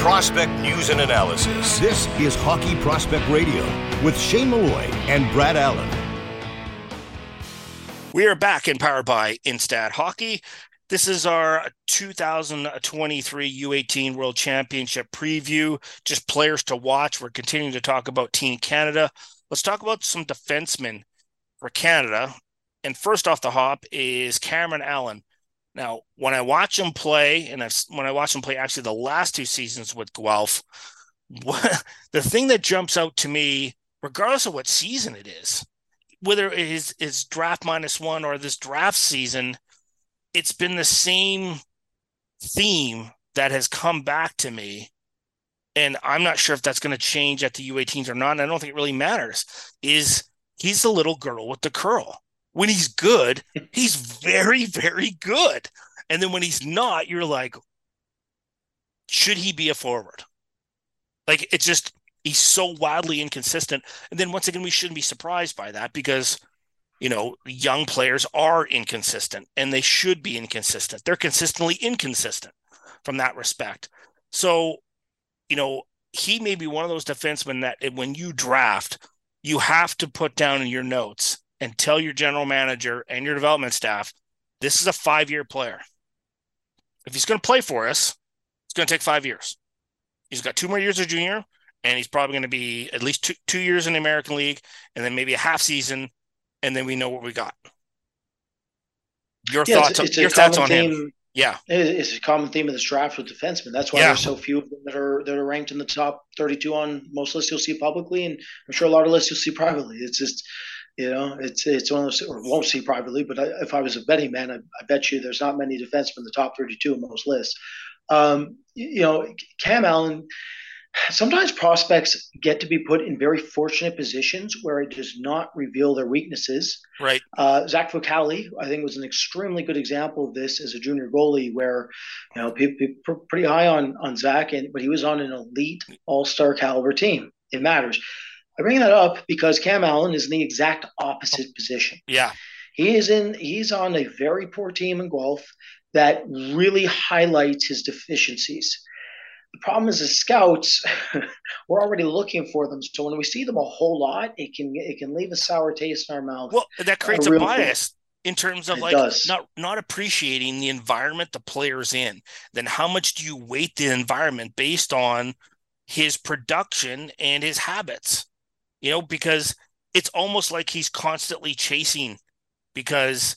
Prospect news and analysis. This is Hockey Prospect Radio with Shane Malloy and Brad Allen. We are back in Powered by Instat Hockey. This is our 2023 U18 World Championship preview. Just players to watch. We're continuing to talk about Team Canada. Let's talk about some defensemen for Canada. And first off the hop is Cameron Allen. Now, when I watch him play, and I've, when I watch him play actually the last two seasons with Guelph, what, the thing that jumps out to me, regardless of what season it is, whether it is, is draft minus one or this draft season, it's been the same theme that has come back to me. And I'm not sure if that's going to change at the U18s or not. And I don't think it really matters. Is he's the little girl with the curl. When he's good, he's very, very good. And then when he's not, you're like, should he be a forward? Like it's just he's so wildly inconsistent. And then once again, we shouldn't be surprised by that because you know young players are inconsistent and they should be inconsistent. They're consistently inconsistent from that respect. So, you know, he may be one of those defensemen that when you draft, you have to put down in your notes and tell your general manager and your development staff this is a five year player. If he's going to play for us, it's going to take five years. He's got two more years of junior, and he's probably going to be at least two, two years in the American League, and then maybe a half season, and then we know what we got. Your yeah, thoughts? It's, it's your thoughts on theme, him? Yeah, it's a common theme of this draft with defensemen. That's why yeah. there's so few of them that are that are ranked in the top 32 on most lists you'll see publicly, and I'm sure a lot of lists you'll see privately. It's just you know, it's it's one of those, or won't see privately, but I, if I was a betting man, I, I, bet you there's not many defensemen in the top 32 in most lists. Um, you know, Cam Allen, sometimes prospects get to be put in very fortunate positions where it does not reveal their weaknesses. Right. Uh, Zach Fucale, I think, was an extremely good example of this as a junior goalie, where you know people, people pretty high on on Zach, and but he was on an elite All Star caliber team. It matters. I bring that up because Cam Allen is in the exact opposite position. Yeah. He is in. He's on a very poor team in Guelph that really highlights his deficiencies. The problem is, as scouts, we're already looking for them. So when we see them a whole lot, it can it can leave a sour taste in our mouth. Well, that creates a, a bias in terms of it like does. not not appreciating the environment the player's in. Then how much do you weight the environment based on his production and his habits? You know, because it's almost like he's constantly chasing because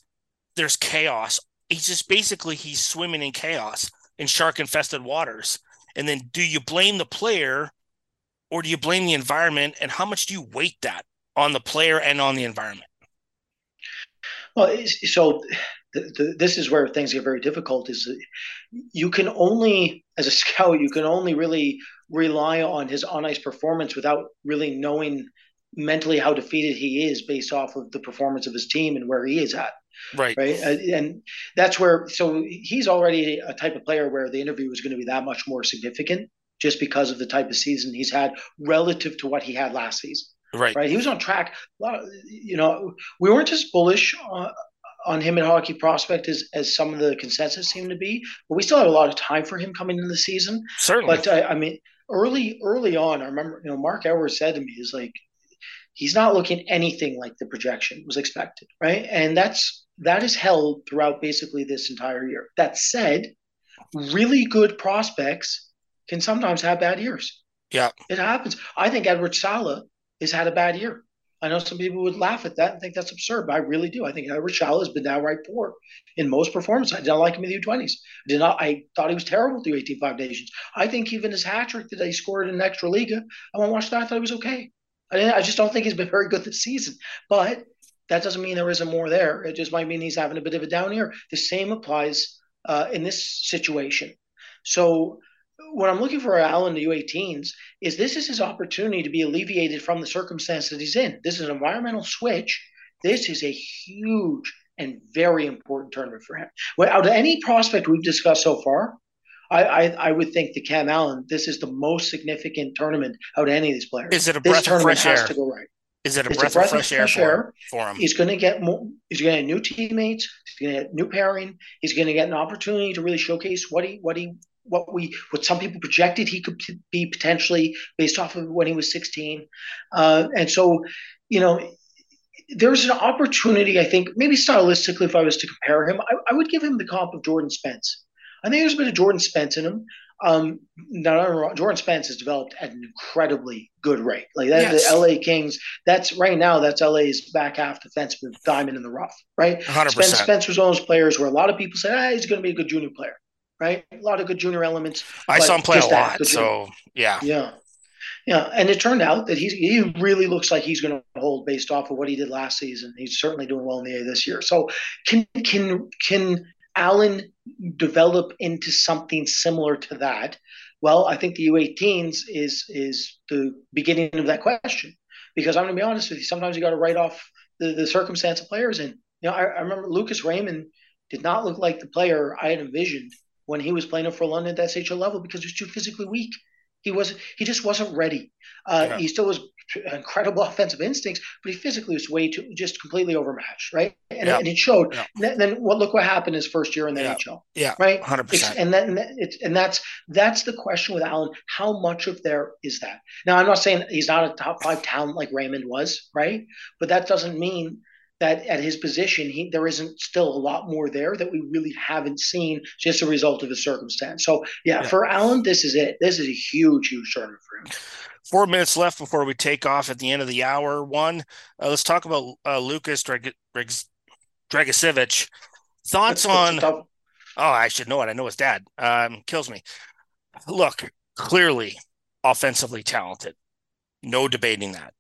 there's chaos he's just basically he's swimming in chaos in shark infested waters. And then do you blame the player or do you blame the environment? And how much do you weight that on the player and on the environment? Well, so the, the, this is where things get very difficult. Is you can only, as a scout, you can only really rely on his on ice performance without really knowing mentally how defeated he is based off of the performance of his team and where he is at. Right. Right. Uh, and that's where, so he's already a type of player where the interview is going to be that much more significant just because of the type of season he's had relative to what he had last season. Right. Right. He was on track. Of, you know, we weren't as bullish on, on him in hockey prospect as, as some of the consensus seemed to be, but we still had a lot of time for him coming into the season. Certainly. But uh, I mean, early, early on, I remember, you know, Mark Edwards said to me, "Is like, he's not looking anything like the projection was expected, right? And that's that is held throughout basically this entire year. That said, really good prospects can sometimes have bad years. Yeah. It happens. I think Eduard Sale has had a bad year. I know some people would laugh at that and think that's absurd, but I really do. I think Sale has been downright poor in most performances. I did not like him in the U20s. I did not. I thought he was terrible through 18 Five Nations. I think even his hat trick that he scored in the extra Liga, I went watch that. I thought he was okay. I, I just don't think he's been very good this season. But that doesn't mean there isn't more there. It just might mean he's having a bit of a down year. The same applies uh, in this situation. So what I'm looking for Allen the U18s is this is his opportunity to be alleviated from the circumstance that he's in. This is an environmental switch. This is a huge and very important tournament for him. Well, out of any prospect we've discussed so far, I, I, I would think the Cam Allen, this is the most significant tournament out of any of these players. Is it a breath of fresh air? Has to go right. Is it a breath, a breath, of fresh, fresh air, air, for, him? He's going to get more. He's going to get new teammates. He's going to get new pairing. He's going to get an opportunity to really showcase what he what he what we what some people projected he could be potentially based off of when he was 16. Uh, and so, you know, there's an opportunity. I think maybe stylistically, if I was to compare him, I, I would give him the comp of Jordan Spence. I think there's a bit of Jordan Spence in him. Um, now, Jordan Spence has developed at an incredibly good rate. Like that, yes. the LA Kings. That's right now. That's LA's back half defenseman diamond in the rough. Right. 100%. Spence, Spence was one of those players where a lot of people said, ah, he's going to be a good junior player. Right. A lot of good junior elements. I saw him play a lot. So yeah. Yeah. Yeah, and it turned out that he's he really looks like he's going to hold based off of what he did last season. He's certainly doing well in the A this year. So can can can Allen develop into something similar to that? Well, I think the U18s is is the beginning of that question because I'm going to be honest with you. Sometimes you got to write off the, the circumstance of players, and you know I, I remember Lucas Raymond did not look like the player I had envisioned when he was playing for Frölunda at the SHL level because he was too physically weak. He was he just wasn't ready. Uh, yeah. He still was incredible offensive instincts, but he physically was way too just completely overmatched, right? And, yeah. and it showed. Yeah. Then what? Look what happened his first year in the yeah. NHL. Yeah, right. Hundred percent. And then it's and that's that's the question with Allen. How much of there is that? Now I'm not saying he's not a top five talent like Raymond was, right? But that doesn't mean that at his position, he, there isn't still a lot more there that we really haven't seen just a result of the circumstance. So, yeah, yeah. for Allen, this is it. This is a huge, huge tournament for him. Four minutes left before we take off at the end of the hour. One, uh, let's talk about uh, Lucas Drag- Drag-. Thoughts on? Oh, I should know it. I know his dad. Um, kills me. Look, clearly offensively talented. No debating that.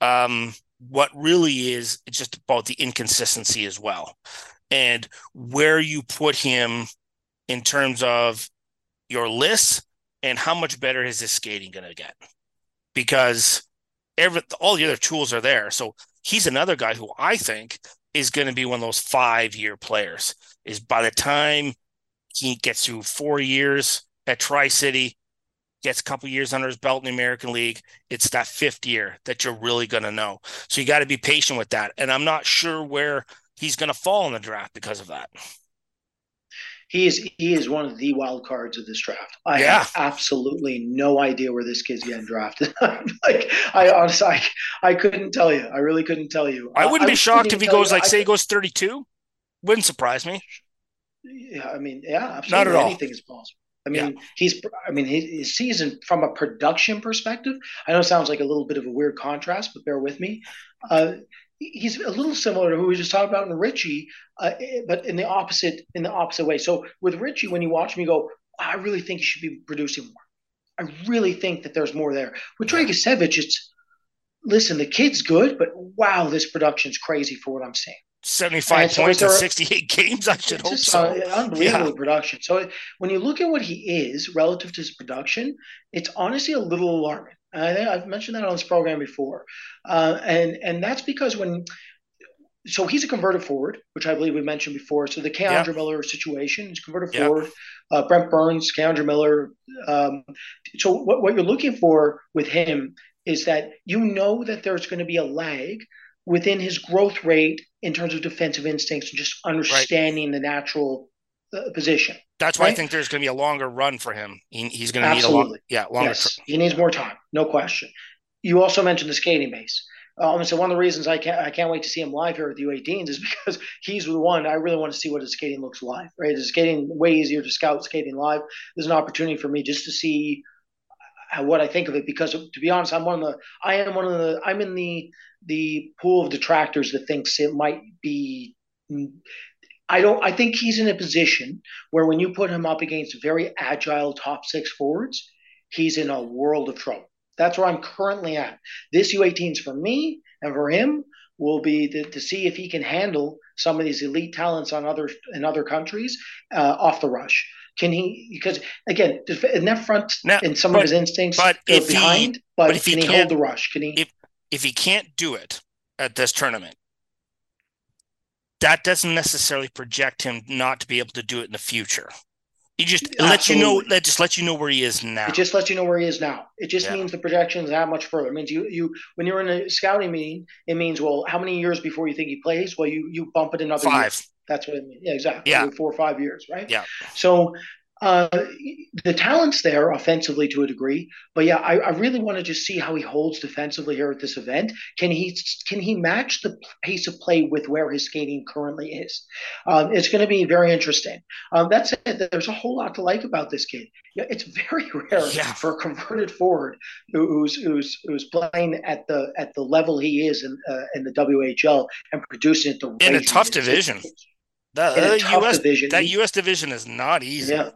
Um, what really is just about the inconsistency as well. And where you put him in terms of your list and how much better is his skating going to get. Because every all the other tools are there. So he's another guy who i think is going to be one of those five year players is by the time he gets through four years at tri-city gets a couple years under his belt in the American League, it's that fifth year that you're really going to know. So you got to be patient with that. And I'm not sure where he's going to fall in the draft because of that. He is he is one of the wild cards of this draft. I yeah. have absolutely no idea where this kid's getting drafted. like I honestly, I, I, couldn't tell you. I really couldn't tell you. I wouldn't I, be shocked if he goes you, like I, say he goes 32. Wouldn't surprise me. Yeah, I mean, yeah, absolutely. Not at all. Anything is possible. I mean, yeah. he's. I mean, his season from a production perspective. I know it sounds like a little bit of a weird contrast, but bear with me. Uh, he's a little similar to who we just talked about in Ritchie, uh, but in the opposite in the opposite way. So with Ritchie, when you watch me go, I really think he should be producing more. I really think that there's more there. With Dragicevic, it's listen, the kid's good, but wow, this production's crazy for what I'm seeing. 75 points in 68 games. I should hope so. Uh, unbelievable yeah. production. So when you look at what he is relative to his production, it's honestly a little alarming. I think I've mentioned that on this program before, uh, and and that's because when so he's a converted forward, which I believe we mentioned before. So the K'Andre yeah. Miller situation is converted yeah. forward. Uh, Brent Burns, K'Andre Miller. Um, so what, what you're looking for with him is that you know that there's going to be a lag within his growth rate in terms of defensive instincts and just understanding right. the natural uh, position. That's why right? I think there's going to be a longer run for him. He, he's going to need a long, yeah, longer. Yes, he needs more time, no question. You also mentioned the skating base. Um, so one of the reasons I can't I can't wait to see him live here with the U18s is because he's the one I really want to see what his skating looks live. Right, his skating way easier to scout skating live. There's an opportunity for me just to see what I think of it because to be honest, I'm one of the I am one of the I'm in the the pool of detractors that thinks it might be. I don't. I think he's in a position where when you put him up against very agile top six forwards, he's in a world of trouble. That's where I'm currently at. This U18s for me and for him will be to, to see if he can handle some of these elite talents on other in other countries uh, off the rush. Can he? Because again, in that front, now, in some but, of his instincts, but if behind, he, but, but if can he, he hold the rush? Can he? If, if he can't do it at this tournament, that doesn't necessarily project him not to be able to do it in the future. He just lets you know that just lets you know where he is now. It just lets you know where he is now. It just yeah. means the projection is that much further. It means you you when you're in a scouting meeting, it means well, how many years before you think he plays? Well, you you bump it another five. Year. That's what it means. Yeah, exactly. Yeah, four or five years, right? Yeah. So Uh, the talent's there offensively to a degree, but yeah, I, I, really want to just see how he holds defensively here at this event. Can he can he match the pace of play with where his skating currently is? Um, it's going to be very interesting. Um, that said, there's a whole lot to like about this kid. Yeah, it's very rare yeah. for a converted forward who's who's who's playing at the at the level he is in uh, in the WHL and producing at the in a tough division. That, uh, US division. that US division is not easy. Yeah.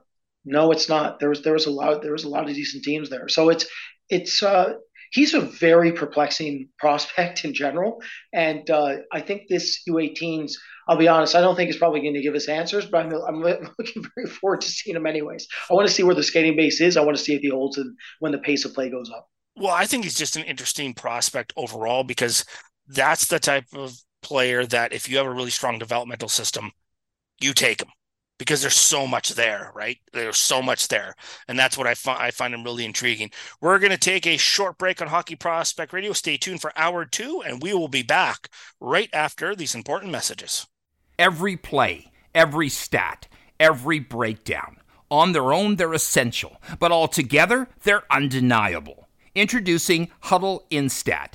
No, it's not. There was there was a lot there was a lot of decent teams there. So it's it's uh, he's a very perplexing prospect in general, and uh, I think this U18s. I'll be honest. I don't think he's probably going to give us answers, but I'm, I'm looking very forward to seeing him anyways. I want to see where the skating base is. I want to see if he holds it when the pace of play goes up. Well, I think he's just an interesting prospect overall because that's the type of player that if you have a really strong developmental system, you take him because there's so much there, right? There's so much there. And that's what I, find I find them really intriguing. We're going to take a short break on Hockey Prospect Radio. Stay tuned for hour two, and we will be back right after these important messages. Every play, every stat, every breakdown. On their own, they're essential, but all together, they're undeniable. Introducing Hudl Instat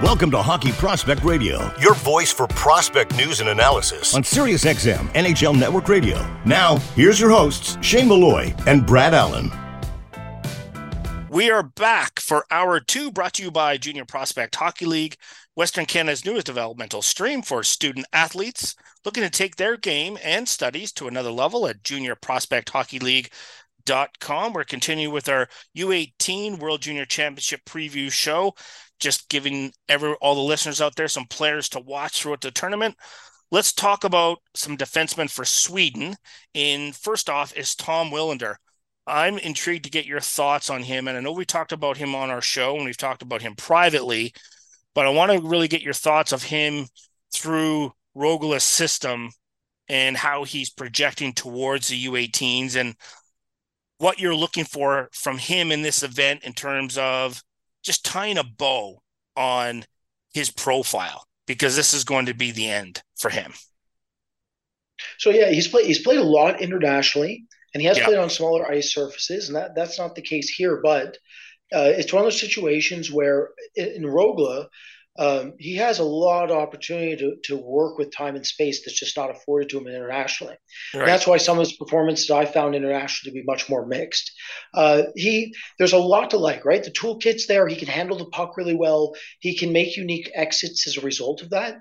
Welcome to Hockey Prospect Radio, your voice for prospect news and analysis on SiriusXM NHL Network Radio. Now, here's your hosts, Shane Malloy and Brad Allen. We are back for hour two, brought to you by Junior Prospect Hockey League, Western Canada's newest developmental stream for student athletes looking to take their game and studies to another level at Junior Prospect Hockey League. Dot com. We're continuing with our U18 World Junior Championship preview show just giving every all the listeners out there some players to watch throughout the tournament. Let's talk about some defensemen for Sweden. In first off is Tom Willander. I'm intrigued to get your thoughts on him, and I know we talked about him on our show and we've talked about him privately, but I want to really get your thoughts of him through Rögle's system and how he's projecting towards the U18s and what you're looking for from him in this event in terms of just tying a bow on his profile because this is going to be the end for him. So yeah, he's played he's played a lot internationally, and he has played on smaller ice surfaces, and that that's not the case here. But uh, it's one of those situations where in Rögle, um, he has a lot of opportunity to, to work with time and space that's just not afforded to him internationally. Right. that's why some of his performances I found internationally to be much more mixed. Uh, he there's a lot to like, right? The toolkit's there. He can handle the puck really well. He can make unique exits as a result of that,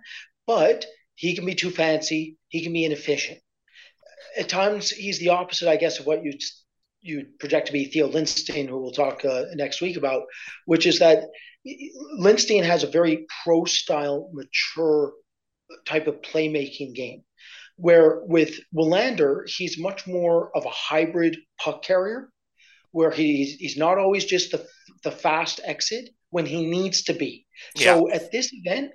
but he can be too fancy. He can be inefficient. At times, he's the opposite, I guess, of what you you project to be Theo Lindstein, who we'll talk uh, next week about, which is that Lindstein has a very pro style, mature type of playmaking game. Where with Willander, he's much more of a hybrid puck carrier, where he's he's not always just the the fast exit, when he needs to be. So at this event,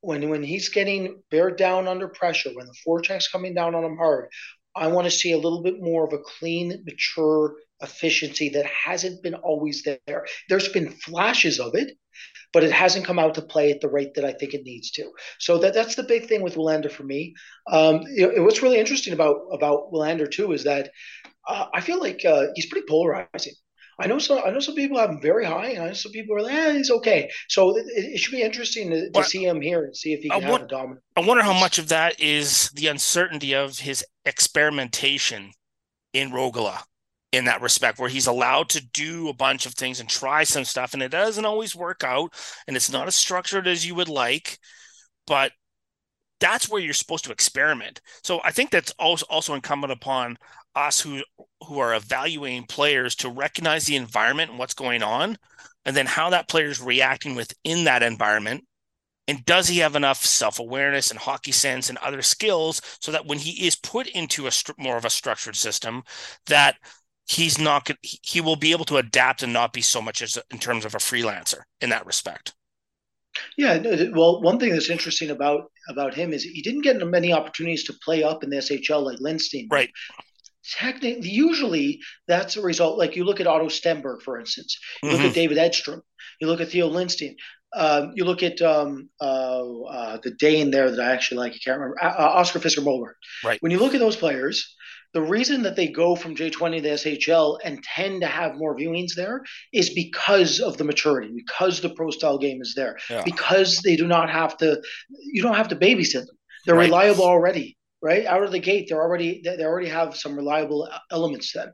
when when he's getting bared down under pressure, when the forecheck's coming down on him hard, I want to see a little bit more of a clean, mature efficiency that hasn't been always there. There's been flashes of it, but it hasn't come out to play at the rate that I think it needs to. So that that's the big thing with Willander for me. Um, you know, what's really interesting about about Willander too is that uh, I feel like uh, he's pretty polarizing. I know some. I know some people have him very high, and I know some people are like, "Yeah, he's okay." So it, it should be interesting to, to see him here and see if he can I have a dominant. I wonder how much of that is the uncertainty of his experimentation in Rögle in that respect, where he's allowed to do a bunch of things and try some stuff, and it doesn't always work out, and it's not as structured as you would like, but that's where you're supposed to experiment. So I think that's also also incumbent upon us who who are evaluating players to recognize the environment and what's going on and then how that player is reacting within that environment and does he have enough self-awareness and hockey sense and other skills so that when he is put into a more of a structured system that he's not he will be able to adapt and not be so much as in terms of a freelancer in that respect yeah, well, one thing that's interesting about about him is he didn't get many opportunities to play up in the SHL like Lindstein. Right technically, usually that's a result. Like you look at Otto Stenberg, for instance. You mm-hmm. look at David Edstrom. You look at Theo Lindstein. Um, you look at um, uh, uh, the Dane there that I actually like. I can't remember. Uh, uh Oscar Fisker Mølgaard. Right. When you look at those players, the reason that they go from J20 to the SHL and tend to have more viewings there is because of the maturity, because the pro style game is there, yeah. because they do not have to, you don't have to babysit them. They're right. reliable already right out of the gate. They're already they already have some reliable elements. Then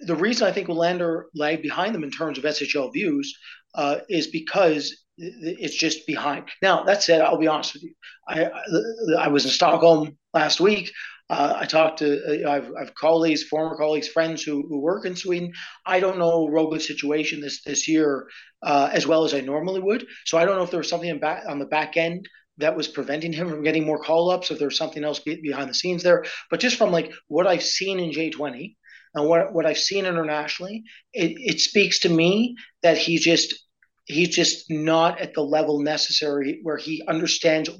the reason I think Willander lagged behind them in terms of SHL views uh, is because it's just behind. Now that said, I'll be honest with you. I I, I was in Stockholm last week. Uh, I talked to uh, I've, I've colleagues, former colleagues, friends who, who work in Sweden. I don't know Rögle's situation this this year uh, as well as I normally would. So I don't know if there was something back, on the back end that was preventing him from getting more call ups, if there's something else behind the scenes there. But just from like what I've seen in J20 and what what I've seen internationally, it, it speaks to me that he just he's just not at the level necessary where he understands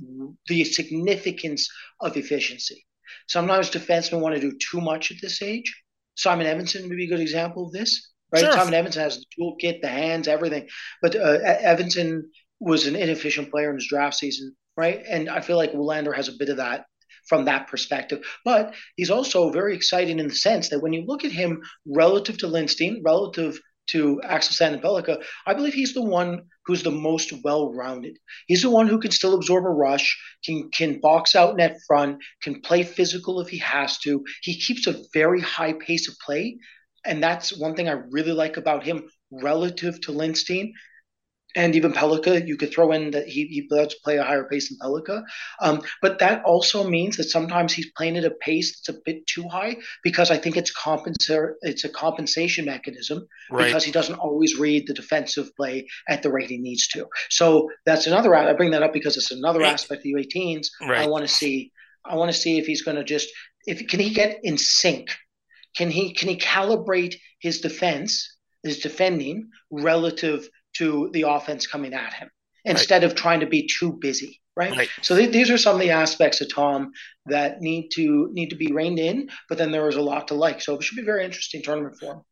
the significance of efficiency. Sometimes defensemen want to do too much at this age. Simon Edvinsson would be a good example of this, right? Sure. Simon Edvinsson has the toolkit, the hands, everything, but uh, Edvinsson was an inefficient player in his draft season right? And I feel like Willander has a bit of that from that perspective. But he's also very exciting in the sense that when you look at him relative to Lindstein, relative to Axel Sandin I believe he's the one who's the most well-rounded. He's the one who can still absorb a rush, can can box out net front, can play physical if he has to. He keeps a very high pace of play, and that's one thing I really like about him relative to Lindstein and even Pellikka, you could throw in that he, he does play a higher pace than Pellikka. Um, but that also means that sometimes he's playing at a pace that's a bit too high because I think it's compensa- it's a compensation mechanism right. because he doesn't always read the defensive play at the rate he needs to. So that's another. I bring that up because it's another right. aspect of the U18s. Right. I want to see. I want to see if he's going to just if can he get in sync. Can he can he calibrate his defense, his defending relative to the offense coming at him instead right. of trying to be too busy. Right? right. So th- these are some of the aspects of Tom that need to need to be reined in, but then there is a lot to like. So it should be a very interesting tournament for him.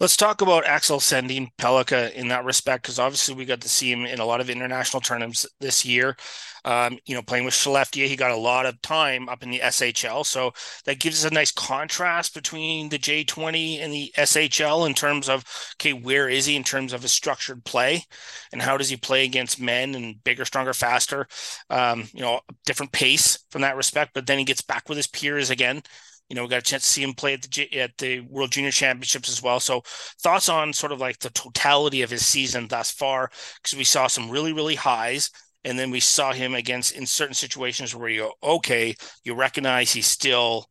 Let's talk about Axel Sandin Pellikka in that respect, because obviously we got to see him in a lot of international tournaments this year. Um, you know, playing with Skellefteå, he got a lot of time up in the SHL, so that gives us a nice contrast between the J20 and the SHL in terms of okay, where is he in terms of his structured play, and how does he play against men and bigger, stronger, faster? Um, you know, different pace from that respect, but then he gets back with his peers again you know, we got a chance to see him play at the at the World Junior Championships as well. So, thoughts on sort of like the totality of his season thus far? Because we saw some really really highs, and then we saw him against in certain situations where you go, okay, you recognize he still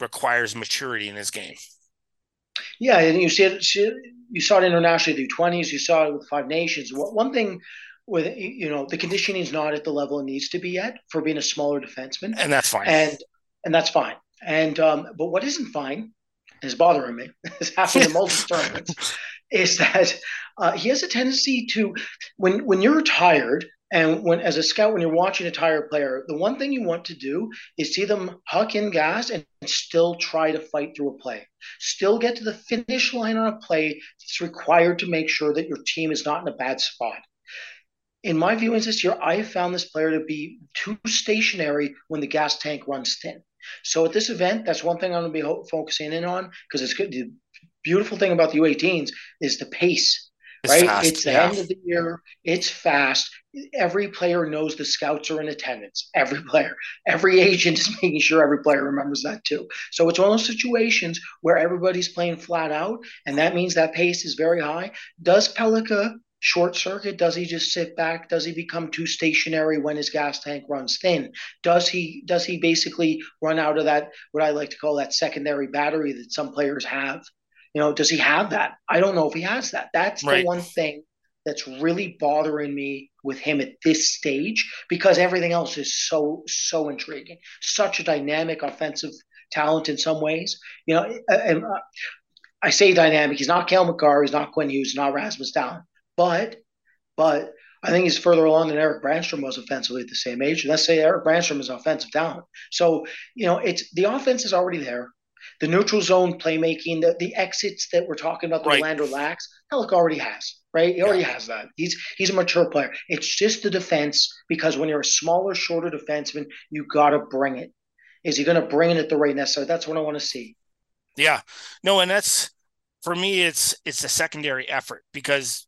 requires maturity in his game. Yeah, and you see it. You saw it internationally through twenties. You saw it with Five Nations. One thing with you know the conditioning is not at the level it needs to be yet for being a smaller defenseman, and that's fine. And and that's fine. And um, but what isn't fine is bothering me. it's happened in multiple tournaments. is that uh, he has a tendency to when when you're tired and when, as a scout, when you're watching a tired player, the one thing you want to do is see them huck in gas and still try to fight through a play. Still get to the finish line on a play that's required to make sure that your team is not in a bad spot. In my viewings this year, I have found this player to be too stationary when the gas tank runs thin. So at this event, that's one thing I'm going to be focusing in on because it's good. The beautiful thing about the U18s is the pace it's right? Fast, it's the yeah. end of the year. It's fast. Every player knows the scouts are in attendance. Every player, every agent is making sure every player remembers that too. So it's one of those situations where everybody's playing flat out, and that means that pace is very high. Does Pellikka short circuit? Does he just sit back? Does he become too stationary when his gas tank runs thin? Does he does he basically run out of that what I like to call that secondary battery that some players have? You know, does he have that? I don't know if he has that. That's right. the one thing that's really bothering me with him at this stage because everything else is so so intriguing. Such a dynamic offensive talent in some ways. You know, and uh, I say dynamic. He's not Cale Makar. He's not Quinn Hughes. Not Rasmus Dahlin. But but I think he's further along than Erik Brännström was offensively at the same age. let's say Erik Brännström is offensive talent. So you know, it's the offense is already there the neutral zone playmaking, the, the exits that we're talking about, the right. Orlando lacks, Pellikka already has, right? He already yeah. has that. He's he's a mature player. It's just the defense because when you're a smaller, shorter defenseman, you got to bring it. Is he going to bring it at the right necessary? That's what I want to see. Yeah, no, and that's for me. It's it's a secondary effort because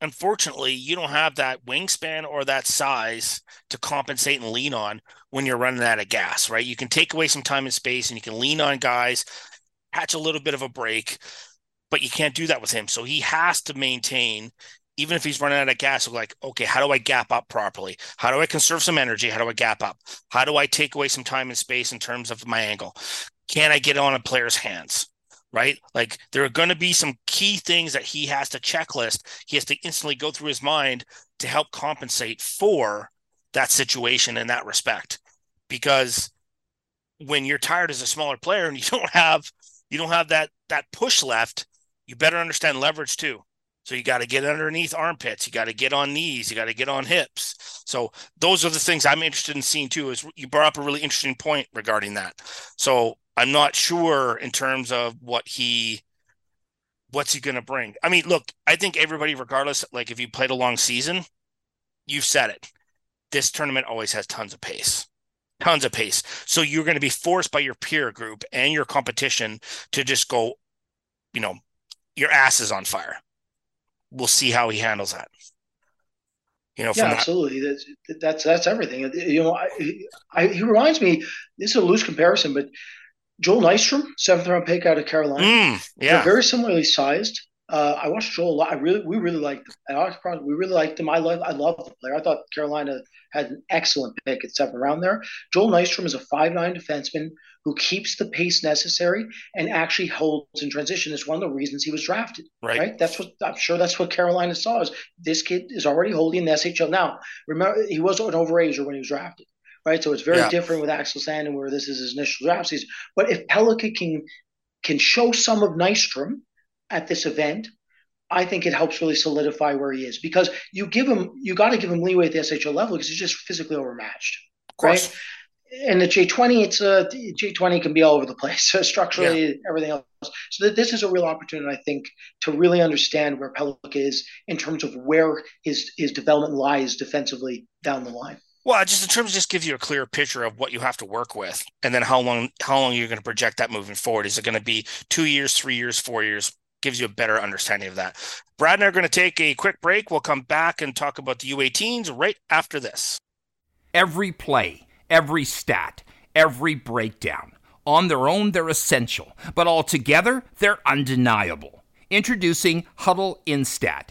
unfortunately, you don't have that wingspan or that size to compensate and lean on when you're running out of gas, right? You can take away some time and space and you can lean on guys, catch a little bit of a break, but you can't do that with him. So he has to maintain, even if he's running out of gas, like, okay, how do I gap up properly? How do I conserve some energy? How do I gap up? How do I take away some time and space in terms of my angle? Can I get on a player's hands? Right? Like there are going to be some key things that he has to checklist. He has to instantly go through his mind to help compensate for that situation in that respect. Because when you're tired as a smaller player and you don't have you don't have that that push left, you better understand leverage too. So you got to get underneath armpits, you got to get on knees, you got to get on hips. So those are the things I'm interested in seeing too. Is you brought up a really interesting point regarding that. So I'm not sure in terms of what he what's he going to bring. I mean, look, I think everybody regardless like if you played a long season, you've said it. This tournament always has tons of pace. Tons of pace. So you're going to be forced by your peer group and your competition to just go, you know, your ass is on fire. We'll see how he handles that. You know, yeah, absolutely. That... That's that's that's everything. You know, I, I, he reminds me. This is a loose comparison, but Joel Nystrom, seventh round pick out of Carolina. Mm, yeah, They're very similarly sized. Uh, I watched Joel a lot. I really, we really liked him. We really liked him. I love, I love the player. I thought Carolina had an excellent pick at seventh round there. Joel Nystrom is a five nine defenseman who keeps the pace necessary and actually holds in transition. Is one of the reasons he was drafted. Right. right. That's what I'm sure. That's what Carolina saw. Is this kid is already holding the SHL now? Remember, he was an overager when he was drafted right? So it's very yeah. different with Axel Sandin, where this is his initial draft season. But if Pellikka can can show some of Nystrom at this event, I think it helps really solidify where he is because you give him you got to give him leeway at the SHL level because he's just physically overmatched, right? And the J20, it's a J20 can be all over the place structurally, yeah. everything else. So that this is a real opportunity, I think, to really understand where Pellikka is in terms of where his his development lies defensively down the line. Well, just in terms of just give you a clear picture of what you have to work with, and then how long how long you're going to project that moving forward. Is it going to be two years, three years, four years? Gives you a better understanding of that. Brad and I are going to take a quick break. We'll come back and talk about the U18s right after this. Every play, every stat, every breakdown. On their own, they're essential, but altogether, they're undeniable. Introducing Hudl Instat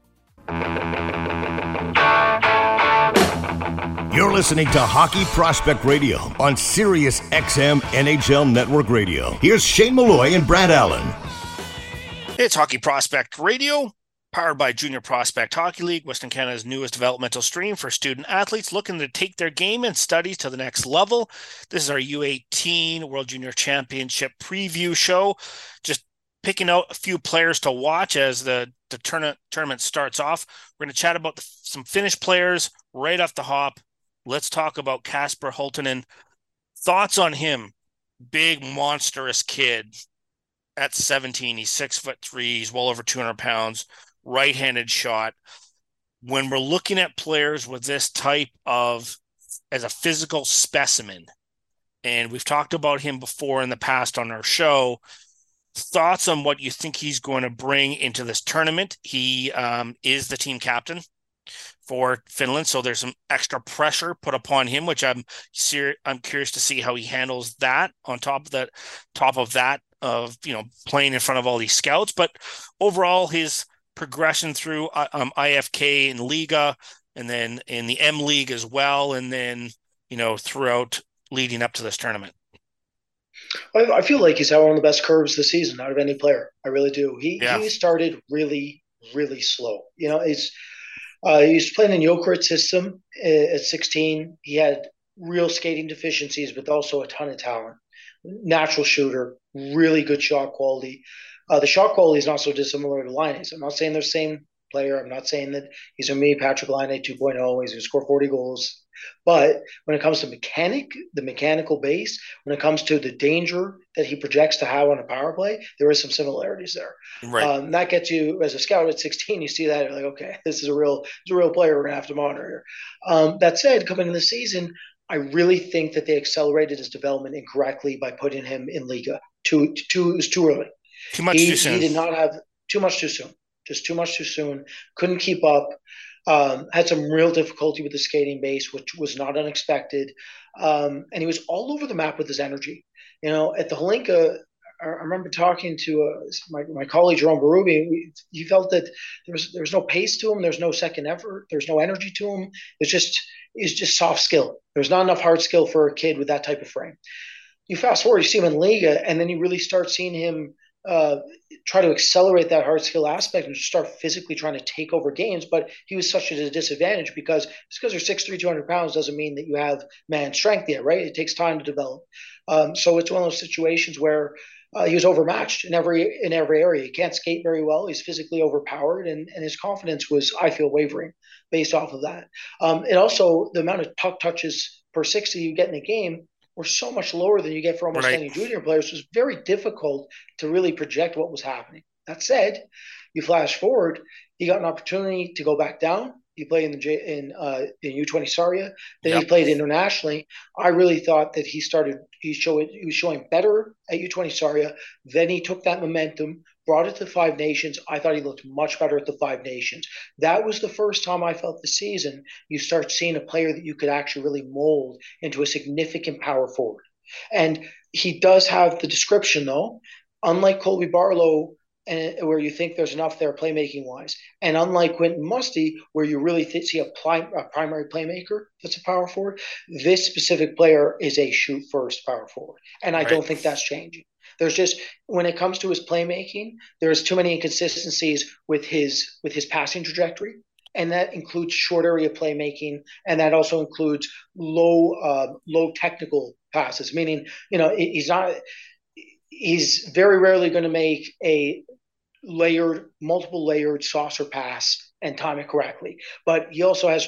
You're listening to Hockey Prospect Radio on Sirius XM NHL Network Radio. Here's Shane Malloy and Brad Allen. It's Hockey Prospect Radio, powered by Junior Prospect Hockey League, Western Canada's newest developmental stream for student athletes looking to take their game and studies to the next level. This is our U18 World Junior Championship preview show. Just picking out a few players to watch as the, the tournament, tournament starts off. We're going to chat about the, some Finnish players right off the hop. Let's talk about Kasper Halttunen. Thoughts on him? Big, monstrous kid at 17. He's six foot three. He's well over 200 pounds. Right handed shot. When we're looking at players with this type of, as a physical specimen, and we've talked about him before in the past on our show, thoughts on what you think he's going to bring into this tournament. He um, is the team captain for Finland, so there's some extra pressure put upon him, which I'm ser- I'm curious to see how he handles that. On top of that, top of that, of you know playing in front of all these scouts, but overall his progression through uh, um, IFK and Liiga, and then in the M League as well, and then you know throughout leading up to this tournament. I, feel like he's had one of the best curves this season out of any player. I really do. He yeah. he started really really slow. You know, he's uh, he was playing in Jokerit system uh, at 16. He had real skating deficiencies, but also a ton of talent. Natural shooter, really good shot quality. Uh, the shot quality is not so dissimilar to Laine's. I'm not saying they're the same player. I'm not saying that he's a me Patrik Laine 2.0. He's going to score 40 goals. But when it comes to mechanic, the mechanical base, when it comes to the danger that he projects to have on a power play, there is some similarities there. Right. Um, that gets you as a scout at 16. You see that you're like, okay, this is a real, this is a real player. We're gonna have to monitor here. Um, that said, coming in the season, I really think that they accelerated his development incorrectly by putting him in Liiga. Too, too, it was too early. Too much he, too soon. He did not have too much too soon. Just too much too soon. Couldn't keep up. Um, had some real difficulty with the skating base, which was not unexpected. Um, and he was all over the map with his energy. You know, at the Hlinka, I remember talking to uh, my, my colleague Jerome Berube. He felt that there was there was no pace to him. There's no second effort. There's no energy to him. It's just it's just soft skill. There's not enough hard skill for a kid with that type of frame. You fast forward, you see him in Liiga, and then you really start seeing him uh, try to accelerate that hard skill aspect and start physically trying to take over games. But he was such a disadvantage because just because you're 6'3", 200 pounds doesn't mean that you have man strength yet, right? It takes time to develop. Um, so it's one of those situations where uh, he was overmatched in every in every area. He can't skate very well. He's physically overpowered, and, and his confidence was, I feel, wavering based off of that. Um, and also the amount of puck touches per 60 you get in a game were so much lower than you get for almost right. any junior players. It was very difficult to really project what was happening. That said, you flash forward, he got an opportunity to go back down. He played in the J, in uh, in U20 Sarja. Then yep. he played internationally. I really thought that he started. He showed he was showing better at U20 Sarja. Then he took that momentum, brought it to the Five Nations. I thought he looked much better at the Five Nations. That was the first time I felt the season you start seeing a player that you could actually really mold into a significant power forward. And he does have the description, though. Unlike Colby Barlow and where you think there's enough there playmaking wise. And unlike Quentin Musty, where you really th- see a, pli- a, primary playmaker that's a power forward, this specific player is a shoot first power forward. And I right. don't think that's changing. There's just when it comes to his playmaking, there's too many inconsistencies with his with his passing trajectory. And that includes short area playmaking, and that also includes low uh, low technical passes. Meaning, you know, he's not he's very rarely going to make a layered, multiple layered saucer pass and time it correctly. But he also has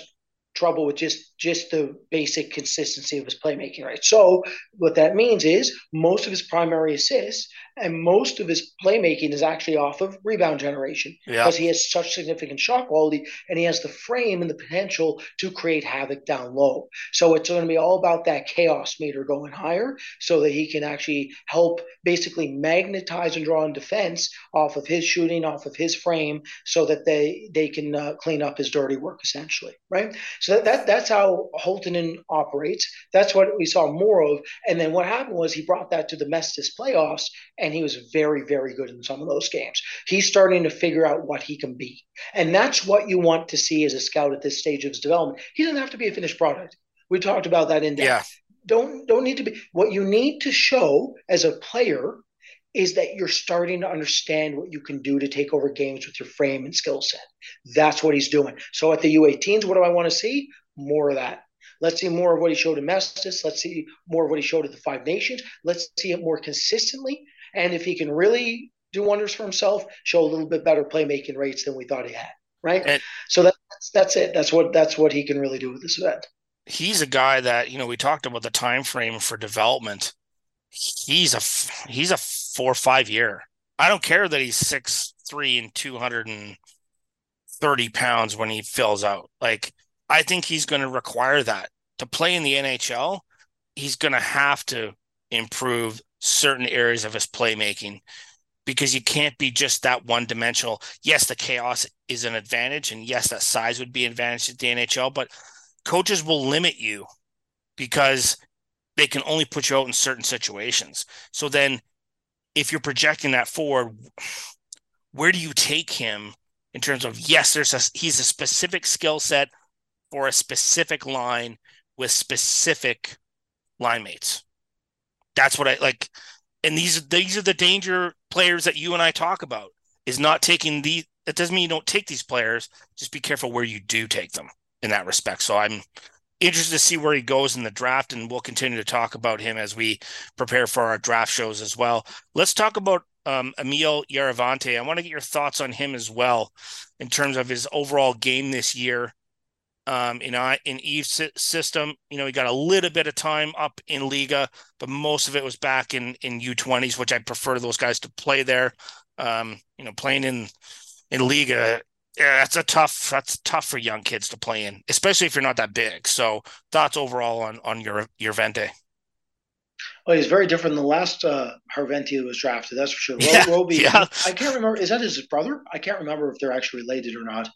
trouble with just just the basic consistency of his playmaking, right? So what that means is most of his primary assists and most of his playmaking is actually off of rebound generation yeah. because he has such significant shot quality and he has the frame and the potential to create havoc down low. So it's going to be all about that chaos meter going higher so that he can actually help basically magnetize and draw in defense off of his shooting, off of his frame, so that they they can uh, clean up his dirty work essentially, right? So that, that that's how Halttunen operates. That's what we saw more of. And then what happened was he brought that to the Mestis playoffs and he was very, very good in some of those games. He's starting to figure out what he can be. And that's what you want to see as a scout at this stage of his development. He doesn't have to be a finished product. We talked about that in depth. Yeah. Don't don't need to be what you need to show as a player is that you're starting to understand what you can do to take over games with your frame and skill set. That's what he's doing. So at the U18s, what do I want to see? More of that. Let's see more of what he showed in Mestis. Let's see more of what he showed at the Five Nations. Let's see it more consistently. And if he can really do wonders for himself, show a little bit better playmaking rates than we thought he had. Right. And so that's that's it. That's what that's what he can really do with this event. He's a guy that you know we talked about the time frame for development. He's a he's a four or five year. I don't care that he's six three and two hundred and thirty pounds when he fills out. Like I think he's going to require that to play in the NHL. He's going to have to improve certain areas of his playmaking because you can't be just that one dimensional. Yes, the chaos is an advantage, and yes, that size would be an advantage to the NHL, but coaches will limit you because they can only put you out in certain situations. So then if you're projecting that forward, where do you take him in terms of yes, there's a he's a specific skill set for a specific line with specific line mates. That's what I like. And these these are the danger players that you and I talk about. Is not taking the that doesn't mean you don't take these players. Just be careful where you do take them in that respect. So I'm interested to see where he goes in the draft, and we'll continue to talk about him as we prepare for our draft shows as well. Let's talk about um, Emil Jarventie. I want to get your thoughts on him as well in terms of his overall game this year. Um, in in Eve's system, you know, he got a little bit of time up in Liiga, but most of it was back in in U20s, which I prefer those guys to play there. Um, you know, playing in in Liiga, yeah, that's a tough. That's tough for young kids to play in, especially if you're not that big. So, thoughts overall on on your Jarventie? Well, he's very different than the last uh, Jarventie that was drafted. That's for sure. Ro- yeah, Roby, yeah. I can't remember. Is that his brother? I can't remember if they're actually related or not.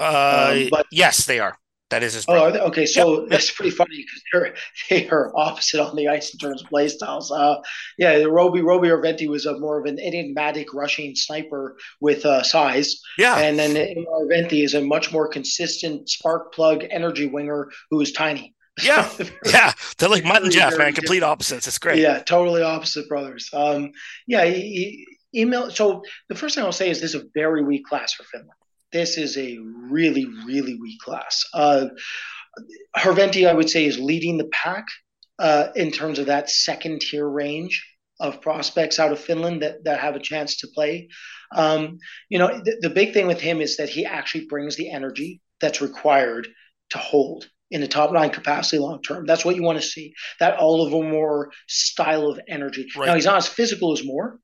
Uh, um, but yes, they are. That is his. Brother. Oh, okay. So yep. that's pretty funny because they're they are opposite on the ice in terms of play styles. Uh, yeah, Roby Roby Jarventie was a more of an enigmatic rushing sniper with uh, size. Yeah, and then Jarventie is a much more consistent spark plug energy winger who is tiny. Yeah, yeah, they're like Mutt and Jeff, man. Complete opposites. It's great. Yeah, totally opposite brothers. Um, yeah, he, he, Emil. So the first thing I'll say is this is a very weak class for Finland this is a really, really weak class. Uh, Jarventie, I would say, is leading the pack uh, in terms of that second tier range of prospects out of Finland that, that have a chance to play. Um, you know, the, the big thing with him is that he actually brings the energy that's required to hold in the top nine capacity long term. That's what you want to see. That Oliver Moore style of energy. Right. Now he's not as physical as Moore.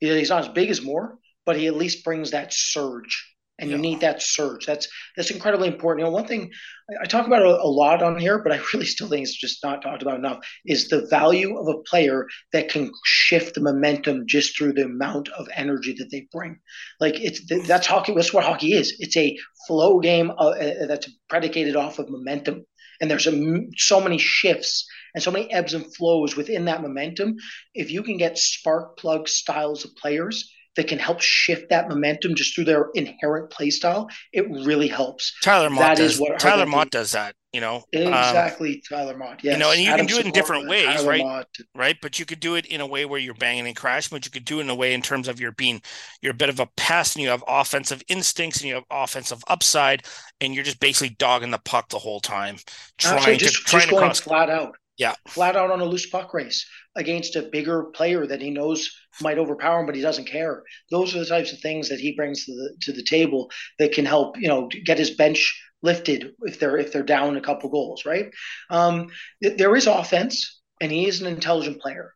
He's not as big as Moore, but he at least brings that surge and you need that surge. That's that's incredibly important. You know, one thing I, I talk about a, a, lot on here, but I really still think it's just not talked about enough is the value of a player that can shift the momentum just through the amount of energy that they bring. Like it's that's hockey. That's what hockey is. It's a flow game uh, uh that's predicated off of momentum, and there's a, so many shifts and so many ebbs and flows within that momentum. If you can get spark plug styles of players that can help shift that momentum just through their inherent play style, it really helps. Tyler Motte does. what Tyler Motte does that. You know um, exactly. Um, Tyler Motte. Yes. You know, and you Adam can do it in different ways, Tyler right? Motte. Right, but you could do it in a way where you're banging and crashing, but you could do it in a way in terms of you're being you're a bit of a pest and you have offensive instincts and you have offensive upside, and you're just basically dogging the puck the whole time, trying Absolutely. just, to trying just going cross. flat out. Yeah. Flat out on a loose puck race against a bigger player that he knows might overpower him, but he doesn't care. Those are the types of things that he brings to the to the table that can help, you know, get his bench lifted if they're if they're down a couple goals, right? Um, th- there is offense, and he is an intelligent player.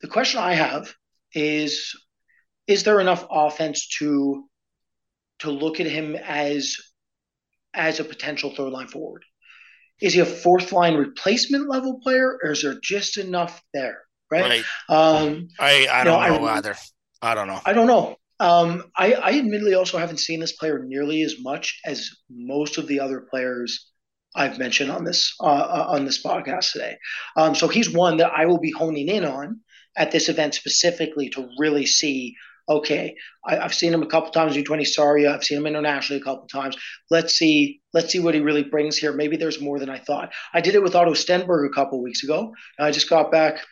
The question I have is: Is there enough offense to to look at him as as a potential third line forward? Is he a fourth line replacement level player, or is there just enough there? Right. right. Um, I I don't know, know I, either. I don't know. I don't know. Um, I, I admittedly also haven't seen this player nearly as much as most of the other players I've mentioned on this uh, uh on this podcast today. Um, so he's one that I will be honing in on at this event specifically to really see okay, I, have seen him a couple times in 20 Sarja. I've seen him internationally a couple times. Let's see, let's see what he really brings here. Maybe there's more than I thought. I did it with Otto Stenberg a couple weeks ago. I just got back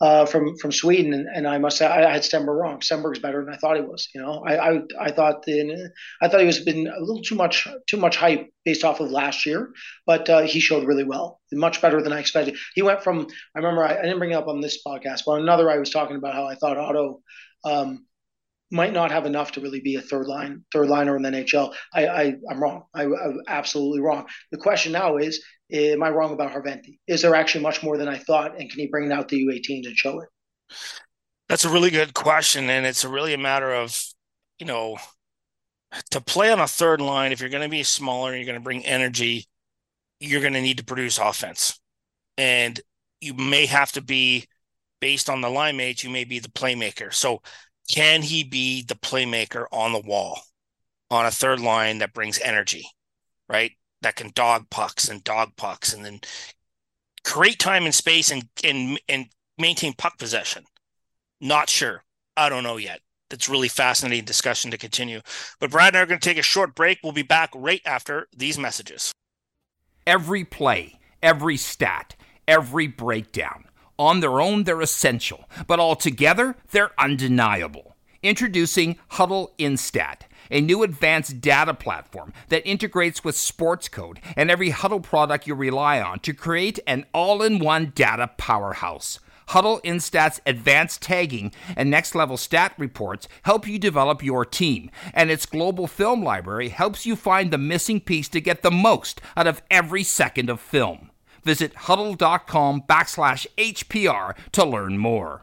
uh, from from Sweden, and, and, I must say I had Stenberg wrong. Stenberg's better than I thought he was. You know, I I, I thought the, I thought he was been a little too much too much hype based off of last year, but uh, he showed really well, much better than I expected. He went from I remember I, I, didn't bring it up on this podcast, but another I was talking about how I thought Otto. Um, might not have enough to really be a third line third liner in the NHL. I, I am wrong. I, am absolutely wrong. The question now is, am I wrong about Jarventie? Is there actually much more than I thought, and can he bring it out the U18s and show it? That's a really good question, and it's really a matter of, you know, to play on a third line. If you're going to be smaller, you're going to bring energy. You're going to need to produce offense, and you may have to be based on the line mates. You may be the playmaker. So can he be the playmaker on the wall on a third line that brings energy, right? That can dog pucks and dog pucks and then create time and space and and and maintain puck possession. Not sure. I don't know yet. That's really fascinating discussion to continue. But Brad and I are going to take a short break. We'll be back right after these messages. Every play, every stat, every breakdown on their own, they're essential, but altogether, they're undeniable. Introducing Hudl Instat, a new advanced data platform that integrates with Sportscode and every Hudl product you rely on to create an all in one data powerhouse. Hudl Instat's advanced tagging and next level stat reports help you develop your team, and its global film library helps you find the missing piece to get the most out of every second of film. Visit hudl.com backslash HPR to learn more.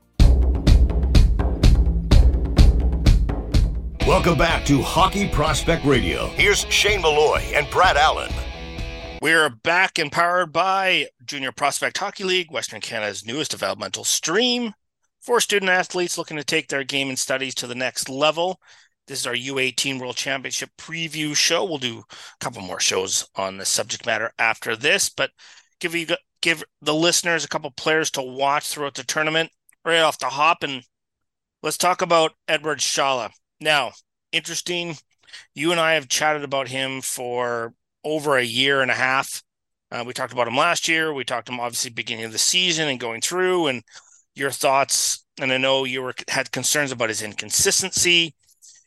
Welcome back to Hockey Prospect Radio. Here's Shane Malloy and Brad Allen. We're back and powered by Junior Prospect Hockey League, Western Canada's newest developmental stream for student athletes looking to take their game and studies to the next level. This is our U18 World Championship preview show. We'll do a couple more shows on the subject matter after this, but give you give the listeners a couple players to watch throughout the tournament right off the hop and let's talk about Eduard Sale. Now, interesting. You and I have chatted about him for over a year and a half. Uh, we talked about him last year. We talked to him obviously beginning of the season and going through, and your thoughts. And I know you were had concerns about his inconsistency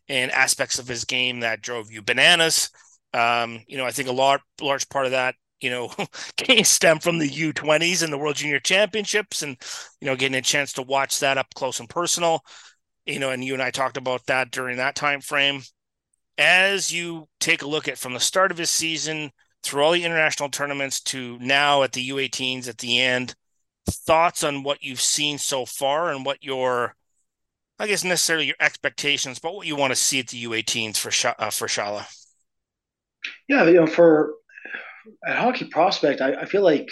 and aspects of his game that drove you bananas. Um, you know, I think a lot, large part of that, you know, can stem from the U20s and the World Junior Championships, and you know, getting a chance to watch that up close and personal. You know, and you and I talked about that during that time frame. As you take a look at from the start of his season through all the international tournaments to now at the U18s at the end, thoughts on what you've seen so far and what your I guess necessarily your expectations, but what you want to see at the U18s for Sh- uh, for Sale. Yeah, you know, for a hockey prospect, I, I, feel like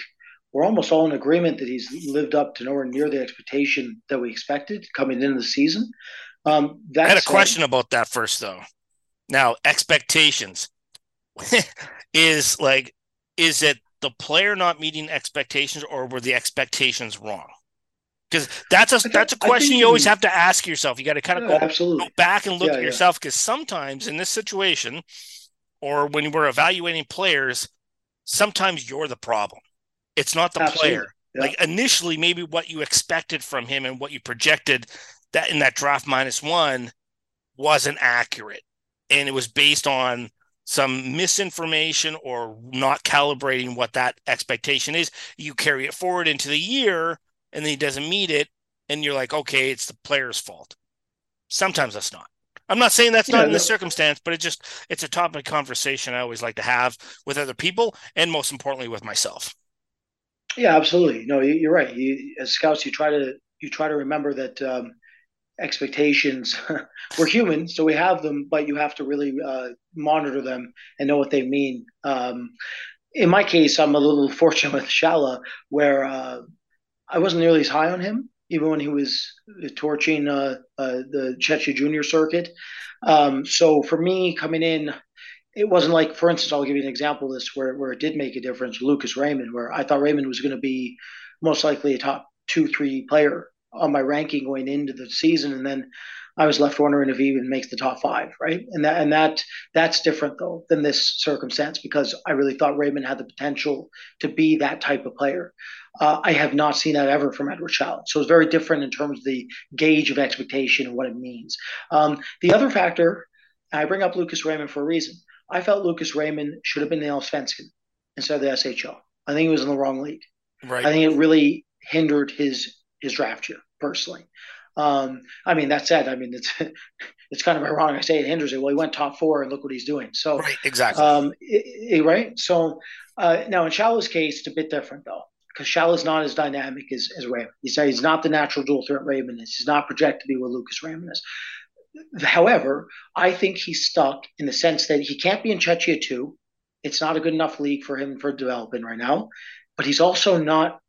we're almost all in agreement that he's lived up to nowhere near the expectation that we expected coming into the season. Um, I had a question about that first, though. Now, expectations is like, is it the player not meeting expectations, or were the expectations wrong? because that's a that's a question you always have to ask yourself. You got to kind of yeah, go, absolutely. go back and look yeah, at yourself because sometimes in this situation, or when we're evaluating players, sometimes you're the problem. It's not the absolutely. player. Like initially, maybe what you expected from him and what you projected that in that draft minus one wasn't accurate, and it was based on some misinformation or not calibrating what that expectation is. You carry it forward into the year and then he doesn't meet it, and you're like, okay, it's the player's fault. Sometimes that's not. I'm not saying that's yeah, not in the circumstance, but it just it's a topic of conversation I always like to have with other people, and most importantly with myself. Yeah, absolutely. No, you're right. You, as scouts, you try to you try to remember that um, expectations we're human, so we have them, but you have to really uh, monitor them and know what they mean. Um, in my case, I'm a little fortunate with Sale, where uh, I wasn't nearly as high on him, even when he was torching uh, uh, the Czechia Junior circuit. Um, so for me, coming in, it wasn't like, for instance, I'll give you an example of this where, where it did make a difference. Lucas Raymond, where I thought Raymond was going to be most likely a top two, three player on my ranking going into the season, and then I was left wondering if he even makes the top five, right? And that and that that's different though than this circumstance because I really thought Raymond had the potential to be that type of player. Uh, I have not seen that ever from Eduard Sale. So it's very different in terms of the gauge of expectation and what it means. Um, the other factor, I bring up Lucas Raymond for a reason. I felt Lucas Raymond should have been the Allsvenskan instead of the SHL. I think he was in the wrong league. Right. I think it really hindered his his draft year personally. Um, I mean, that said, I mean it's it's kind of ironic. I say it hinders it. Well, he went top four, and look what he's doing. So right, exactly. Um, it, it, right. So uh, now in Sale's case, it's a bit different though because is not as dynamic as, as Raymond. He's, he's not the natural dual threat Raymond is. He's not projected to be what Lucas Raymond is. However, I think he's stuck in the sense that he can't be in Czechia 2. It's not a good enough league for him for developing right now. But he's also not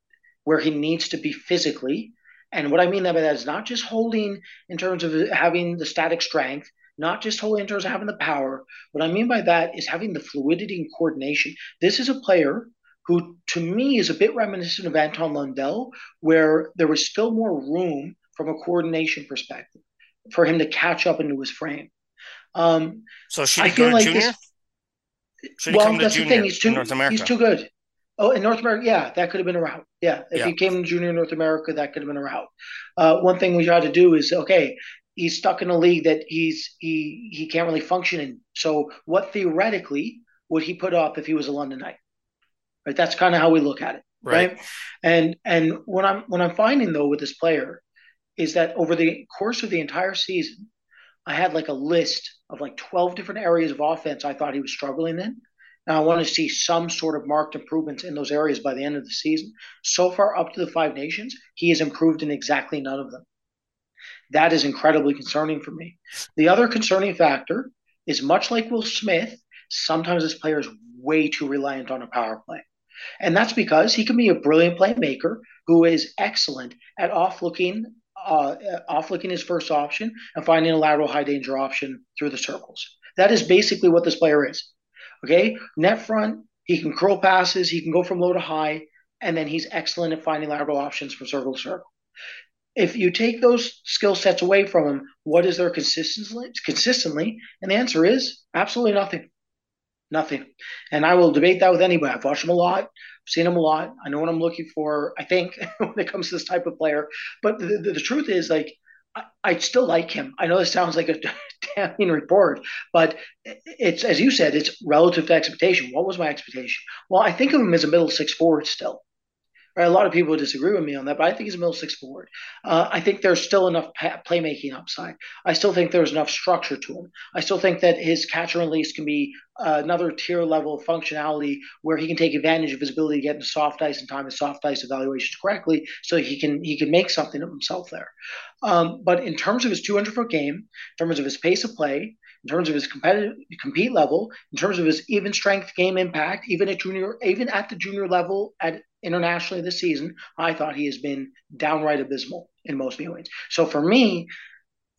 where he needs to be physically. And what I mean by that is not just holding in terms of having the static strength, not just holding in terms of having the power. What I mean by that is having the fluidity and coordination. This is a player who to me is a bit reminiscent of Anton Lundell, where there was still more room from a coordination perspective for him to catch up into his frame. Um, so should he I feel like junior? This, should well, that's the thing. He's too, North America? He's too good. Oh, in North America, yeah, that could have been a route. Yeah, if yeah. he came in junior North America, that could have been a route. Uh, one thing we try to do is okay, he's stuck in a league that he's he he can't really function in. So, what theoretically would he put up if he was a London Knight? Right. That's kind of how we look at it. Right. right. And and what I'm what I'm finding though with this player is that over the course of the entire season, I had like a list of like 12 different areas of offense I thought he was struggling in. Now I want to see some sort of marked improvements in those areas by the end of the season. So far up to the five nations, he has improved in exactly none of them. That is incredibly concerning for me. The other concerning factor is much like Will Smith, sometimes this player is way too reliant on a power play. And that's because he can be a brilliant playmaker who is excellent at off looking, uh, off looking his first option and finding a lateral high danger option through the circles. That is basically what this player is. Okay, net front, he can curl passes, he can go from low to high, and then he's excellent at finding lateral options from circle to circle. If you take those skill sets away from him, what is there consistently? Consistently, and the answer is absolutely nothing. Nothing. And I will debate that with anybody. I've watched him a lot. I've seen him a lot. I know what I'm looking for, I think, when it comes to this type of player. But the, the, the truth is, like, I, I, still like him. I know this sounds like a damning report, but it's, as you said, it's relative to expectation. What was my expectation? Well, I think of him as a middle six forward still. Right? A lot of people disagree with me on that, but I think he's a middle six forward. Uh, I think there's still enough pa- playmaking upside. I still think there's enough structure to him. I still think that his catch and release can be uh, another tier level of functionality where he can take advantage of his ability to get into soft ice and time his soft ice evaluations correctly, so he can he can make something of himself there. Um, but in terms of his 200 foot game, in terms of his pace of play, in terms of his competitive compete level, in terms of his even strength game impact, even at junior, even at the junior level at internationally this season, I thought he has been downright abysmal in most viewings. So for me,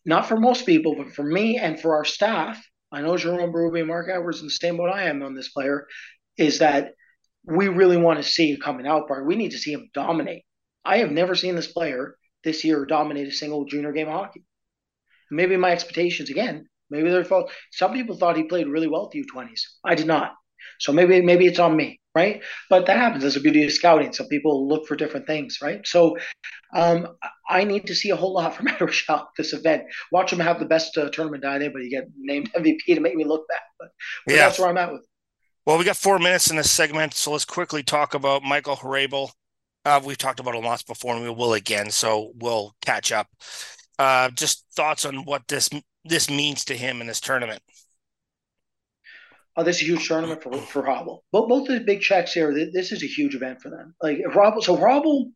not for most people, but for me and for our staff, I know Jerome Berube and Mark Edwards in the same boat I am on this player, is that we really want to see him coming out part. We need to see him dominate. I have never seen this player this year dominate a single junior game of hockey. Maybe my expectations again Maybe they're fault. Some people thought he played really well at the U20s. I did not. So maybe maybe it's on me, right? But that happens. That's the beauty of scouting. Some people look for different things, right? So um, I need to see a whole lot from Rochelle this event. Watch him have the best uh, tournament But he get named MVP to make me look bad. But, but yeah. that's where I'm at with. Well, we got four minutes in this segment, so let's quickly talk about Michael Hrabal. Uh, we've talked about him lots before, and we will again, so we'll catch up. Uh, just thoughts on what this this means to him in this tournament. Oh, this is a huge tournament for for Hrabal. Both both the big checks here. This is a huge event for them. Like Hrabal, so Hrabal,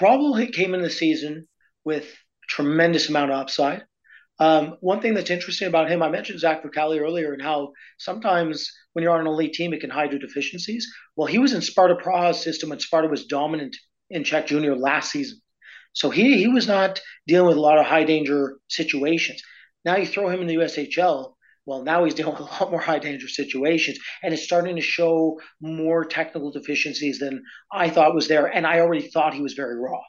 Hrabal came in the season with tremendous amount of upside. Um, one thing that's interesting about him, I mentioned Zach Vocali earlier, and how sometimes when you're on an elite team, it can hide your deficiencies. Well, he was in Sparta Praha's system, and Sparta was dominant in Czech Junior last season. So he he was not dealing with a lot of high danger situations. Now you throw him in the USHL. Well, now he's dealing with a lot more high danger situations, and it's starting to show more technical deficiencies than I thought was there. And I already thought he was very raw.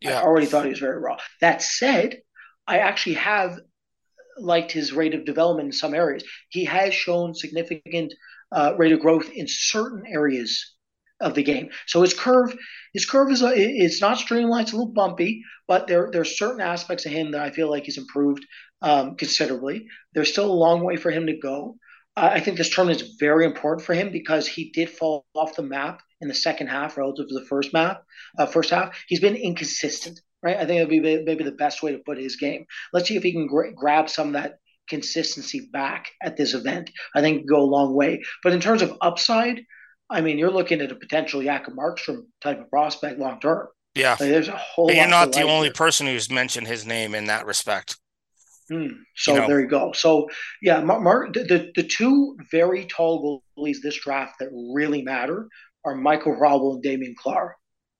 Yeah. I already thought he was very raw. That said, I actually have liked his rate of development in some areas. He has shown significant uh, rate of growth in certain areas of the game. So his curve, his curve is a, it's not streamlined, it's a little bumpy, but there there are certain aspects of him that I feel like he's improved um, considerably. There's still a long way for him to go. Uh, I think this tournament is very important for him because he did fall off the map in the second half relative to the first map, uh, first half. He's been inconsistent, right? I think it'd be maybe the best way to put his game. Let's see if he can gra- grab some of that consistency back at this event. I think go a long way. But in terms of upside, I mean, you're looking at a potential Jacob Markstrom type of prospect long term. Yeah, like, there's a whole. And you're not the only person who's mentioned his name in that respect. Hmm. So you know, there you go. So yeah, Mark, the, the two very tall goalies this draft that really matter are Michael Hrabal and Damian Clara.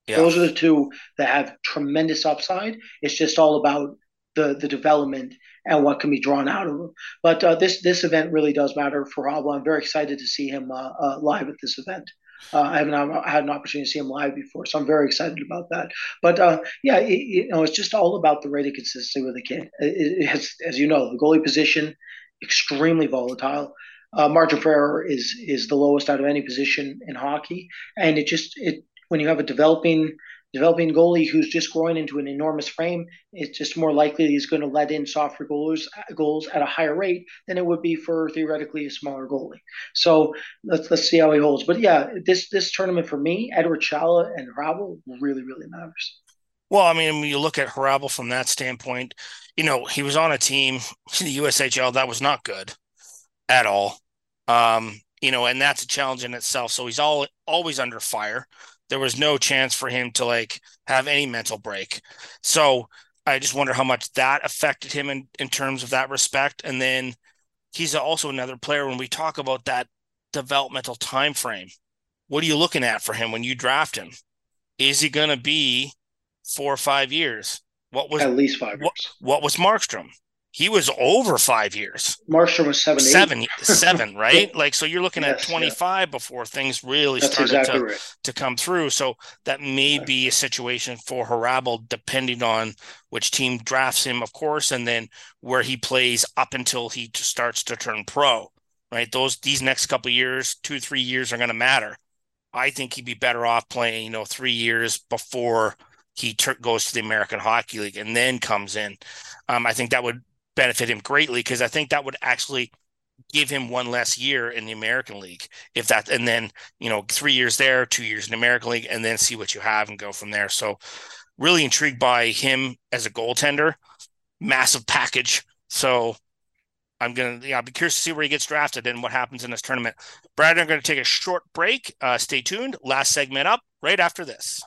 Yeah. Those are the two that have tremendous upside. It's just all about the the development and what can be drawn out of them. But uh, this this event really does matter for Hrabal. I'm very excited to see him uh, uh, live at this event. Uh, I haven't had an opportunity to see him live before, so I'm very excited about that. But uh, yeah, it, you know, it's just all about the rate of consistency with the kid. It, it has, as you know, the goalie position extremely volatile. Uh, margin for error is is the lowest out of any position in hockey, and it just it when you have a developing developing goalie who's just growing into an enormous frame, it's just more likely he's going to let in softer goals goals at a higher rate than it would be for theoretically a smaller goalie. So let's let's see how he holds. But yeah, this this tournament for me, Eduard Sale and Hrabal really really matters. Well, I mean, when you look at Hrabal from that standpoint, you know, he was on a team in the USHL that was not good at all. Um, you know, and that's a challenge in itself. So he's all always under fire there was no chance for him to like have any mental break. So I just wonder how much that affected him in, in terms of that respect. And then he's also another player when we talk about that developmental time frame. What are you looking at for him when you draft him? Is he going to be four or five years? What was at least five years? What, what was Markstrom? He was over five years. Marshall was seven, seven, seven, right? like so, you're looking yes, at 25 yeah. before things really That's started exactly to right. to come through. So that may right. be a situation for Hrabal, depending on which team drafts him, of course, and then where he plays up until he starts to turn pro, right? Those these next couple years, two three years, are going to matter. I think he'd be better off playing, you know, three years before he ter- goes to the American Hockey League and then comes in. Um, I think that would benefit him greatly because I think that would actually give him one less year in the American League. If that, and then, you know, three years there, two years in the American League, and then see what you have and go from there. So, really intrigued by him as a goaltender, massive package. So, I'm gonna, yeah, I'll be curious to see where he gets drafted and what happens in this tournament. Brad, I'm to take a short break. Uh, stay tuned. Last segment up right after this.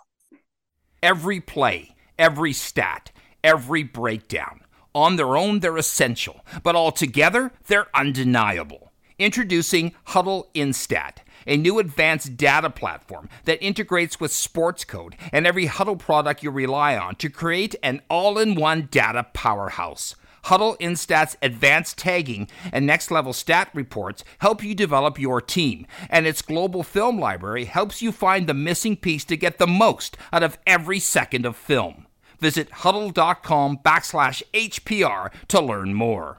Every play, every stat, every breakdown. On their own, they're essential, but altogether, they're undeniable. Introducing Hudl Instat, a new advanced data platform that integrates with Sportscode and every Hudl product you rely on to create an all in one data powerhouse. Hudl Instat's advanced tagging and next level stat reports help you develop your team, and its global film library helps you find the missing piece to get the most out of every second of film. Visit hudl.com backslash HPR to learn more.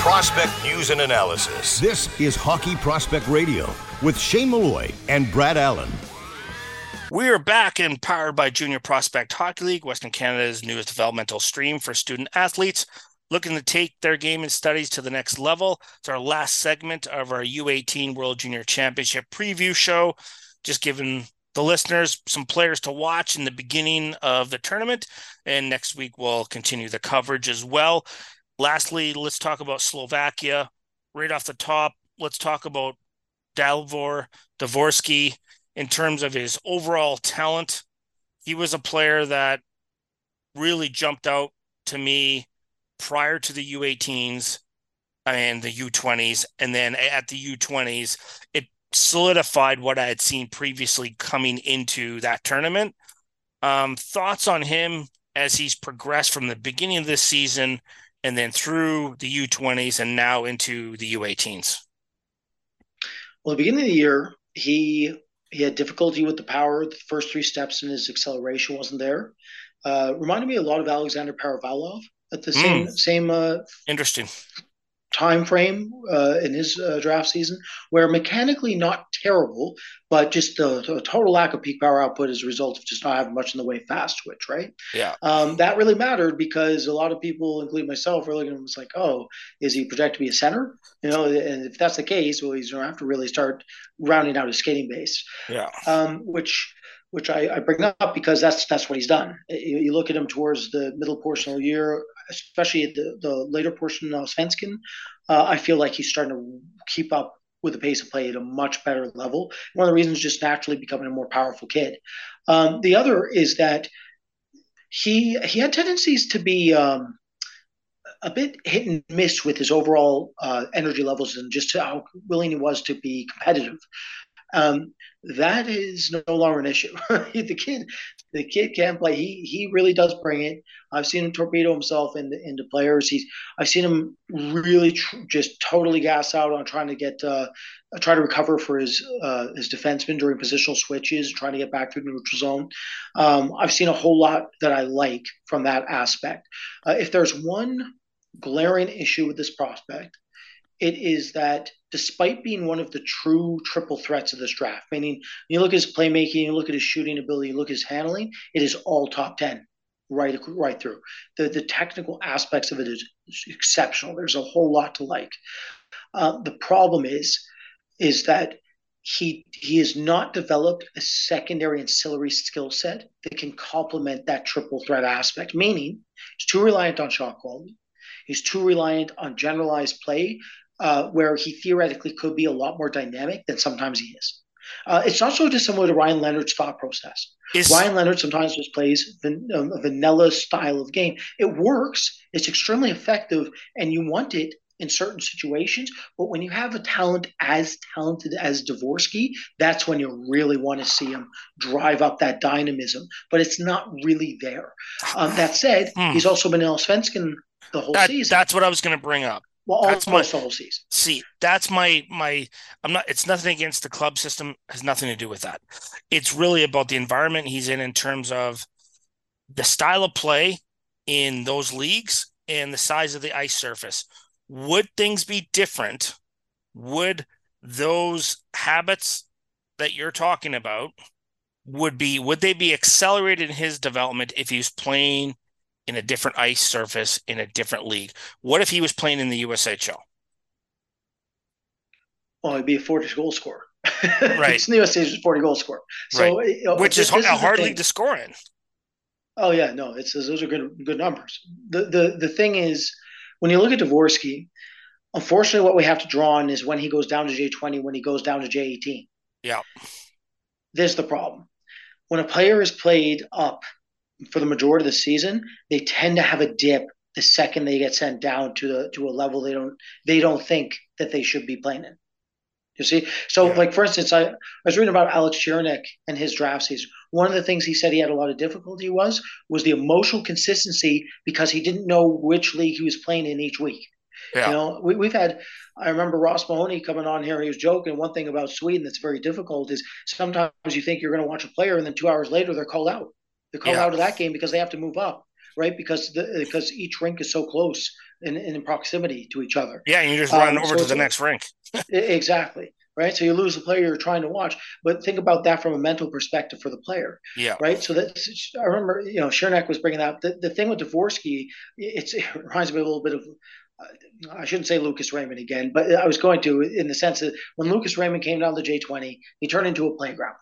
Prospect news and analysis. This is Hockey Prospect Radio with Shane Malloy and Brad Allen. We are back and powered by Junior Prospect Hockey League, Western Canada's newest developmental stream for student athletes looking to take their game and studies to the next level. It's our last segment of our U18 World Junior Championship preview show. Just giving the listeners some players to watch in the beginning of the tournament. And next week, we'll continue the coverage as well. Lastly, let's talk about Slovakia. Right off the top, let's talk about Dalibor Dvorsky in terms of his overall talent. He was a player that really jumped out to me prior to the U18s and the U20s. And then at the U20s, it solidified what I had seen previously coming into that tournament. Um, thoughts on him as he's progressed from the beginning of this season and then through the U20s and now into the U18s? Well, the beginning of the year, he he had difficulty with the power. The first three steps in his acceleration wasn't there. Uh, reminded me a lot of Alexander Perevalov at the same mm. same uh, interesting time frame uh, in his uh, draft season, where mechanically not terrible, but just the, the, total lack of peak power output as a result of just not having much in the way of fast twitch, right? Yeah. Um, that really mattered because a lot of people, including myself, were looking at him as like, oh, is he projected to be a center? You know, and if that's the case, well, he's going to have to really start rounding out his skating base. Yeah. Um, which which I, I, bring up because that's that's what he's done. You, you, look at him towards the middle portion of the year, especially the, the later portion of Svenskin, uh, I feel like he's starting to keep up with the pace of play at a much better level. One of the reasons just naturally becoming a more powerful kid. Um, the other is that he he had tendencies to be um, a bit hit and miss with his overall uh, energy levels and just how willing he was to be competitive. Um, that is no longer an issue. the kid, the kid can play. He he really does bring it. I've seen him torpedo himself into into players. He's I've seen him really tr- just totally gas out on trying to get uh, try to recover for his uh, his defenseman during positional switches, trying to get back through the neutral zone. Um, I've seen a whole lot that I like from that aspect. Uh, if there's one glaring issue with this prospect. It is that despite being one of the true triple threats of this draft, meaning you look at his playmaking, you look at his shooting ability, you look at his handling, it is all top 10 right right through. The the technical aspects of it is exceptional. There's a whole lot to like. Uh, the problem is is that he he has not developed a secondary ancillary skill set that can complement that triple threat aspect. Meaning, he's too reliant on shot quality. He's too reliant on generalized play, uh, where he theoretically could be a lot more dynamic than sometimes he is. Uh, it's not so dissimilar to Ryan Leonard's thought process. Is, Ryan Leonard sometimes just plays van, um, a vanilla style of game. It works. It's extremely effective, and you want it in certain situations. But when you have a talent as talented as Dvorsky, that's when you really want to see him drive up that dynamism. But it's not really there. Um, that said, hmm. he's also been in Allsvenskan the whole that, season. That's what I was going to bring up. Well, that's my whole season. See, that's my my. I'm not. It's nothing against the club system. Has nothing to do with that. It's really about the environment he's in in terms of the style of play in those leagues and the size of the ice surface. Would things be different? Would those habits that you're talking about would be would they be accelerated in his development if he's playing in a different ice surface in a different league. What if he was playing in the USHL? Well, he'd be a 40 goal scorer. Right. it's in the USHL, 40 goal scorer. So, right. you know, which is a hard league to score in. Oh yeah, no, it's those are good good numbers. The the the thing is, when you look at Dvorsky, unfortunately, what we have to draw on is when he goes down to J twenty, when he goes down to J eighteen. Yeah. There's the problem. When a player is played up for the majority of the season, they tend to have a dip the second they get sent down to the to a level they don't they don't think that they should be playing in. You see, so yeah. like for instance, I, I was reading about Alex Chirnik and his draft season. One of the things he said he had a lot of difficulty was was the emotional consistency because he didn't know which league he was playing in each week. Yeah. You know, we, we've had. I remember Ross Mahoney coming on here. He was joking. One thing about Sweden that's very difficult is sometimes you think you're going to watch a player, and then two hours later they're called out. They're yeah. out of that game because they have to move up, right? Because the, because each rink is so close in, in proximity to each other. Yeah, you just run um, over so to the next rink. exactly. Right. So you lose the player you're trying to watch. But think about that from a mental perspective for the player. Yeah. Right. So that I remember, you know, Chernak was bringing up the, the thing with Dvorsky, it's, it reminds me a little bit of uh, I shouldn't say Lucas Raymond again, but I was going to in the sense that when Lucas Raymond came down to J20, he turned into a playground.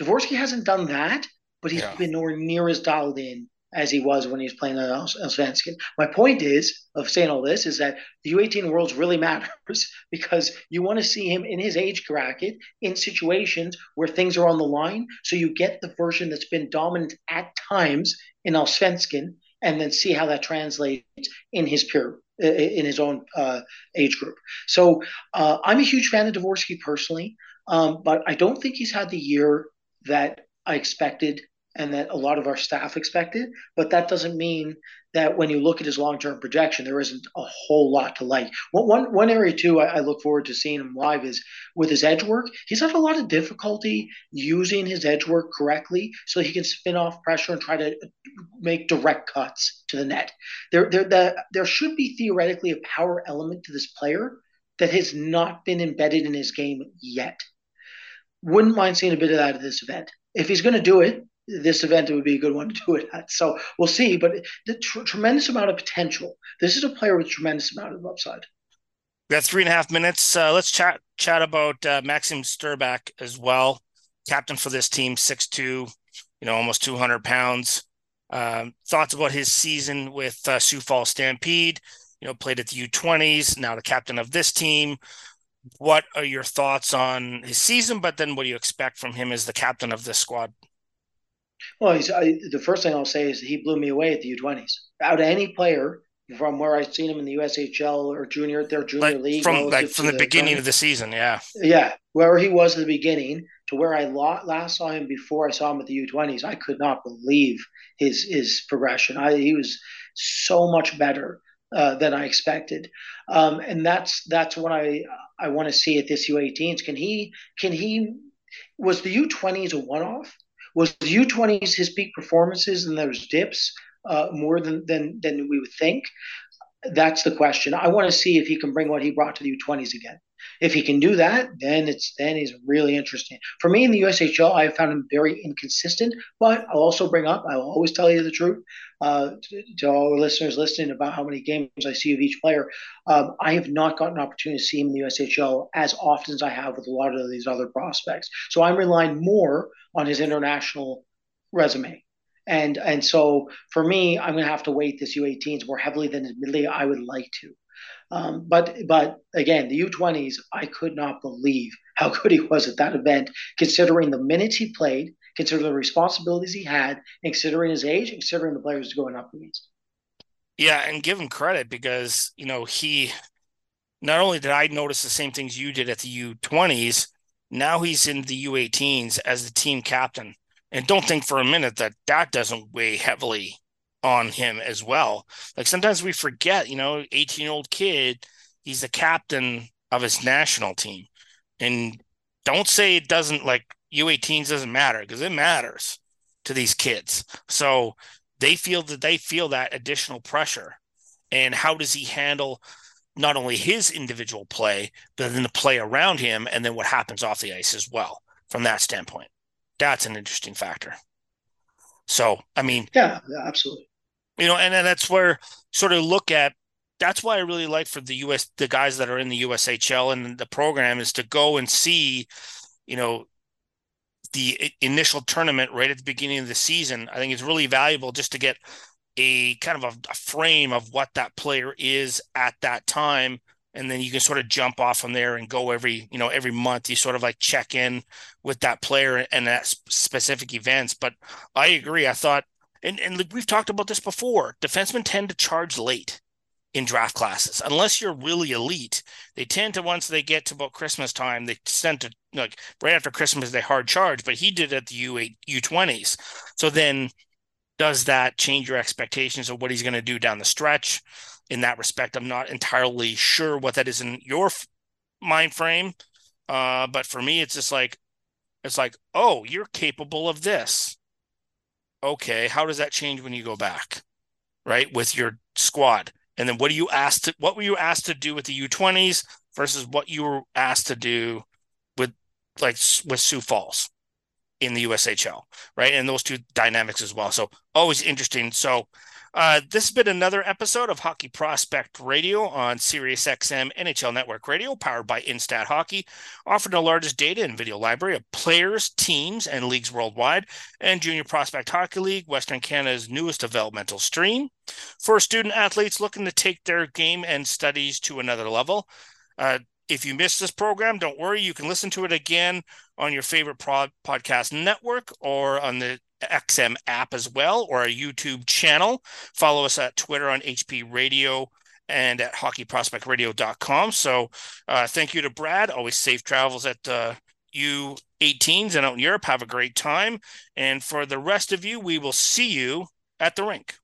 Dvorsky hasn't done that, but he's yeah. been nowhere near as dialed in as he was when he was playing on Allsvenskan. My point is of saying all this is that the U18 worlds really matters because you want to see him in his age bracket in situations where things are on the line, so you get the version that's been dominant at times in Allsvenskan, and then see how that translates in his peer in his own uh, age group. So uh, I'm a huge fan of Dvorsky personally, um, but I don't think he's had the year that I expected and that a lot of our staff expected. But that doesn't mean that when you look at his long term projection, there isn't a whole lot to like. One, one area, too, I, I, look forward to seeing him live is with his edge work. He's had a lot of difficulty using his edge work correctly so he can spin off pressure and try to make direct cuts to the net. There, there, the, there should be theoretically a power element to this player that has not been embedded in his game yet. Wouldn't mind seeing a bit of that at this event. If he's going to do it, this event it would be a good one to do it at. So we'll see, but the tr- tremendous amount of potential. This is a player with tremendous amount of upside. We got three and a half minutes. Uh, let's chat chat about uh, Maxim Strbak as well, captain for this team, six two, you know, almost two hundred pounds. Um, thoughts about his season with uh, Sioux Falls Stampede? You know, played at the U twenties. Now the captain of this team. What are your thoughts on his season? But then, what do you expect from him as the captain of this squad? Well, he's, I, the first thing I'll say is he blew me away at the U20s. Out of any player from where I've seen him in the USHL or junior, their junior like league, from like from the, the beginning of the season, yeah, yeah, where he was at the beginning to where I last saw him before I saw him at the U20s, I could not believe his his progression. I, he was so much better uh, than I expected, um, and that's that's what I I want to see at this U18s. Can he can he was the U20s a one off? Was U20s his peak performances and those dips uh, more than, than than we would think? That's the question. I want to see if he can bring what he brought to the U20s again. If he can do that, then it's then he's really interesting. For me in the USHL, I found him very inconsistent. But I'll also bring up, I will always tell you the truth uh, to, to, all our listeners listening about how many games I see of each player. Um, I have not gotten an opportunity to see him in the USHL as often as I have with a lot of these other prospects. So I'm relying more on his international resume. And and so for me, I'm going to have to weight this U18s more heavily than admittedly I would like to. Um, but but again, the U20s, I could not believe how good he was at that event, considering the minutes he played, considering the responsibilities he had, considering his age, considering the players going up against. Yeah, and give him credit because you know he. Not only did I notice the same things you did at the U20s, now he's in the U18s as the team captain. And don't think for a minute that that doesn't weigh heavily on him as well. Like sometimes we forget, you know, 18 year old kid, he's the captain of his national team. And don't say it doesn't like U18s doesn't matter because it matters to these kids. So they feel that they feel that additional pressure. And how does he handle not only his individual play, but then the play around him and then what happens off the ice as well from that standpoint? That's an interesting factor. So, I mean, yeah, absolutely you know, and, then that's where sort of look at that's why I really like for the US the guys that are in the USHL and the program is to go and see, you know, the initial tournament right at the beginning of the season. I think it's really valuable just to get a kind of a, a frame of what that player is at that time and then you can sort of jump off from there and go every you know every month you sort of like check in with that player and that specific events but i agree i thought and and we've talked about this before. Defensemen tend to charge late in draft classes unless you're really elite. They tend to once they get to about Christmas time, they tend to like right after Christmas they hard charge. But he did at the U eight U twenties. So then, does that change your expectations of what he's going to do down the stretch? In that respect, I'm not entirely sure what that is in your mind frame. Uh, but for me, it's just like it's like, oh, you're capable of this okay, how does that change when you go back, right, with your squad? And then what do you asked what were you asked to do with the U20s versus what you were asked to do with like with Sioux Falls in the USHL, right? And those two dynamics as well. So always interesting. So uh, this has been another episode of Hockey Prospect Radio on SiriusXM NHL Network Radio, powered by Instat Hockey, offering the largest data and video library of players, teams, and leagues worldwide, and Junior Prospect Hockey League, Western Canada's newest developmental stream. For student athletes looking to take their game and studies to another level, uh, if you missed this program, don't worry. You can listen to it again on your favorite pro- podcast network or on the XM app as well, or our YouTube channel. Follow us at Twitter on HP Radio and at hockeyprospectradio.com. So uh, thank you to Brad. Always safe travels at uh, U18s and out in Europe. Have a great time. And for the rest of you, we will see you at the rink.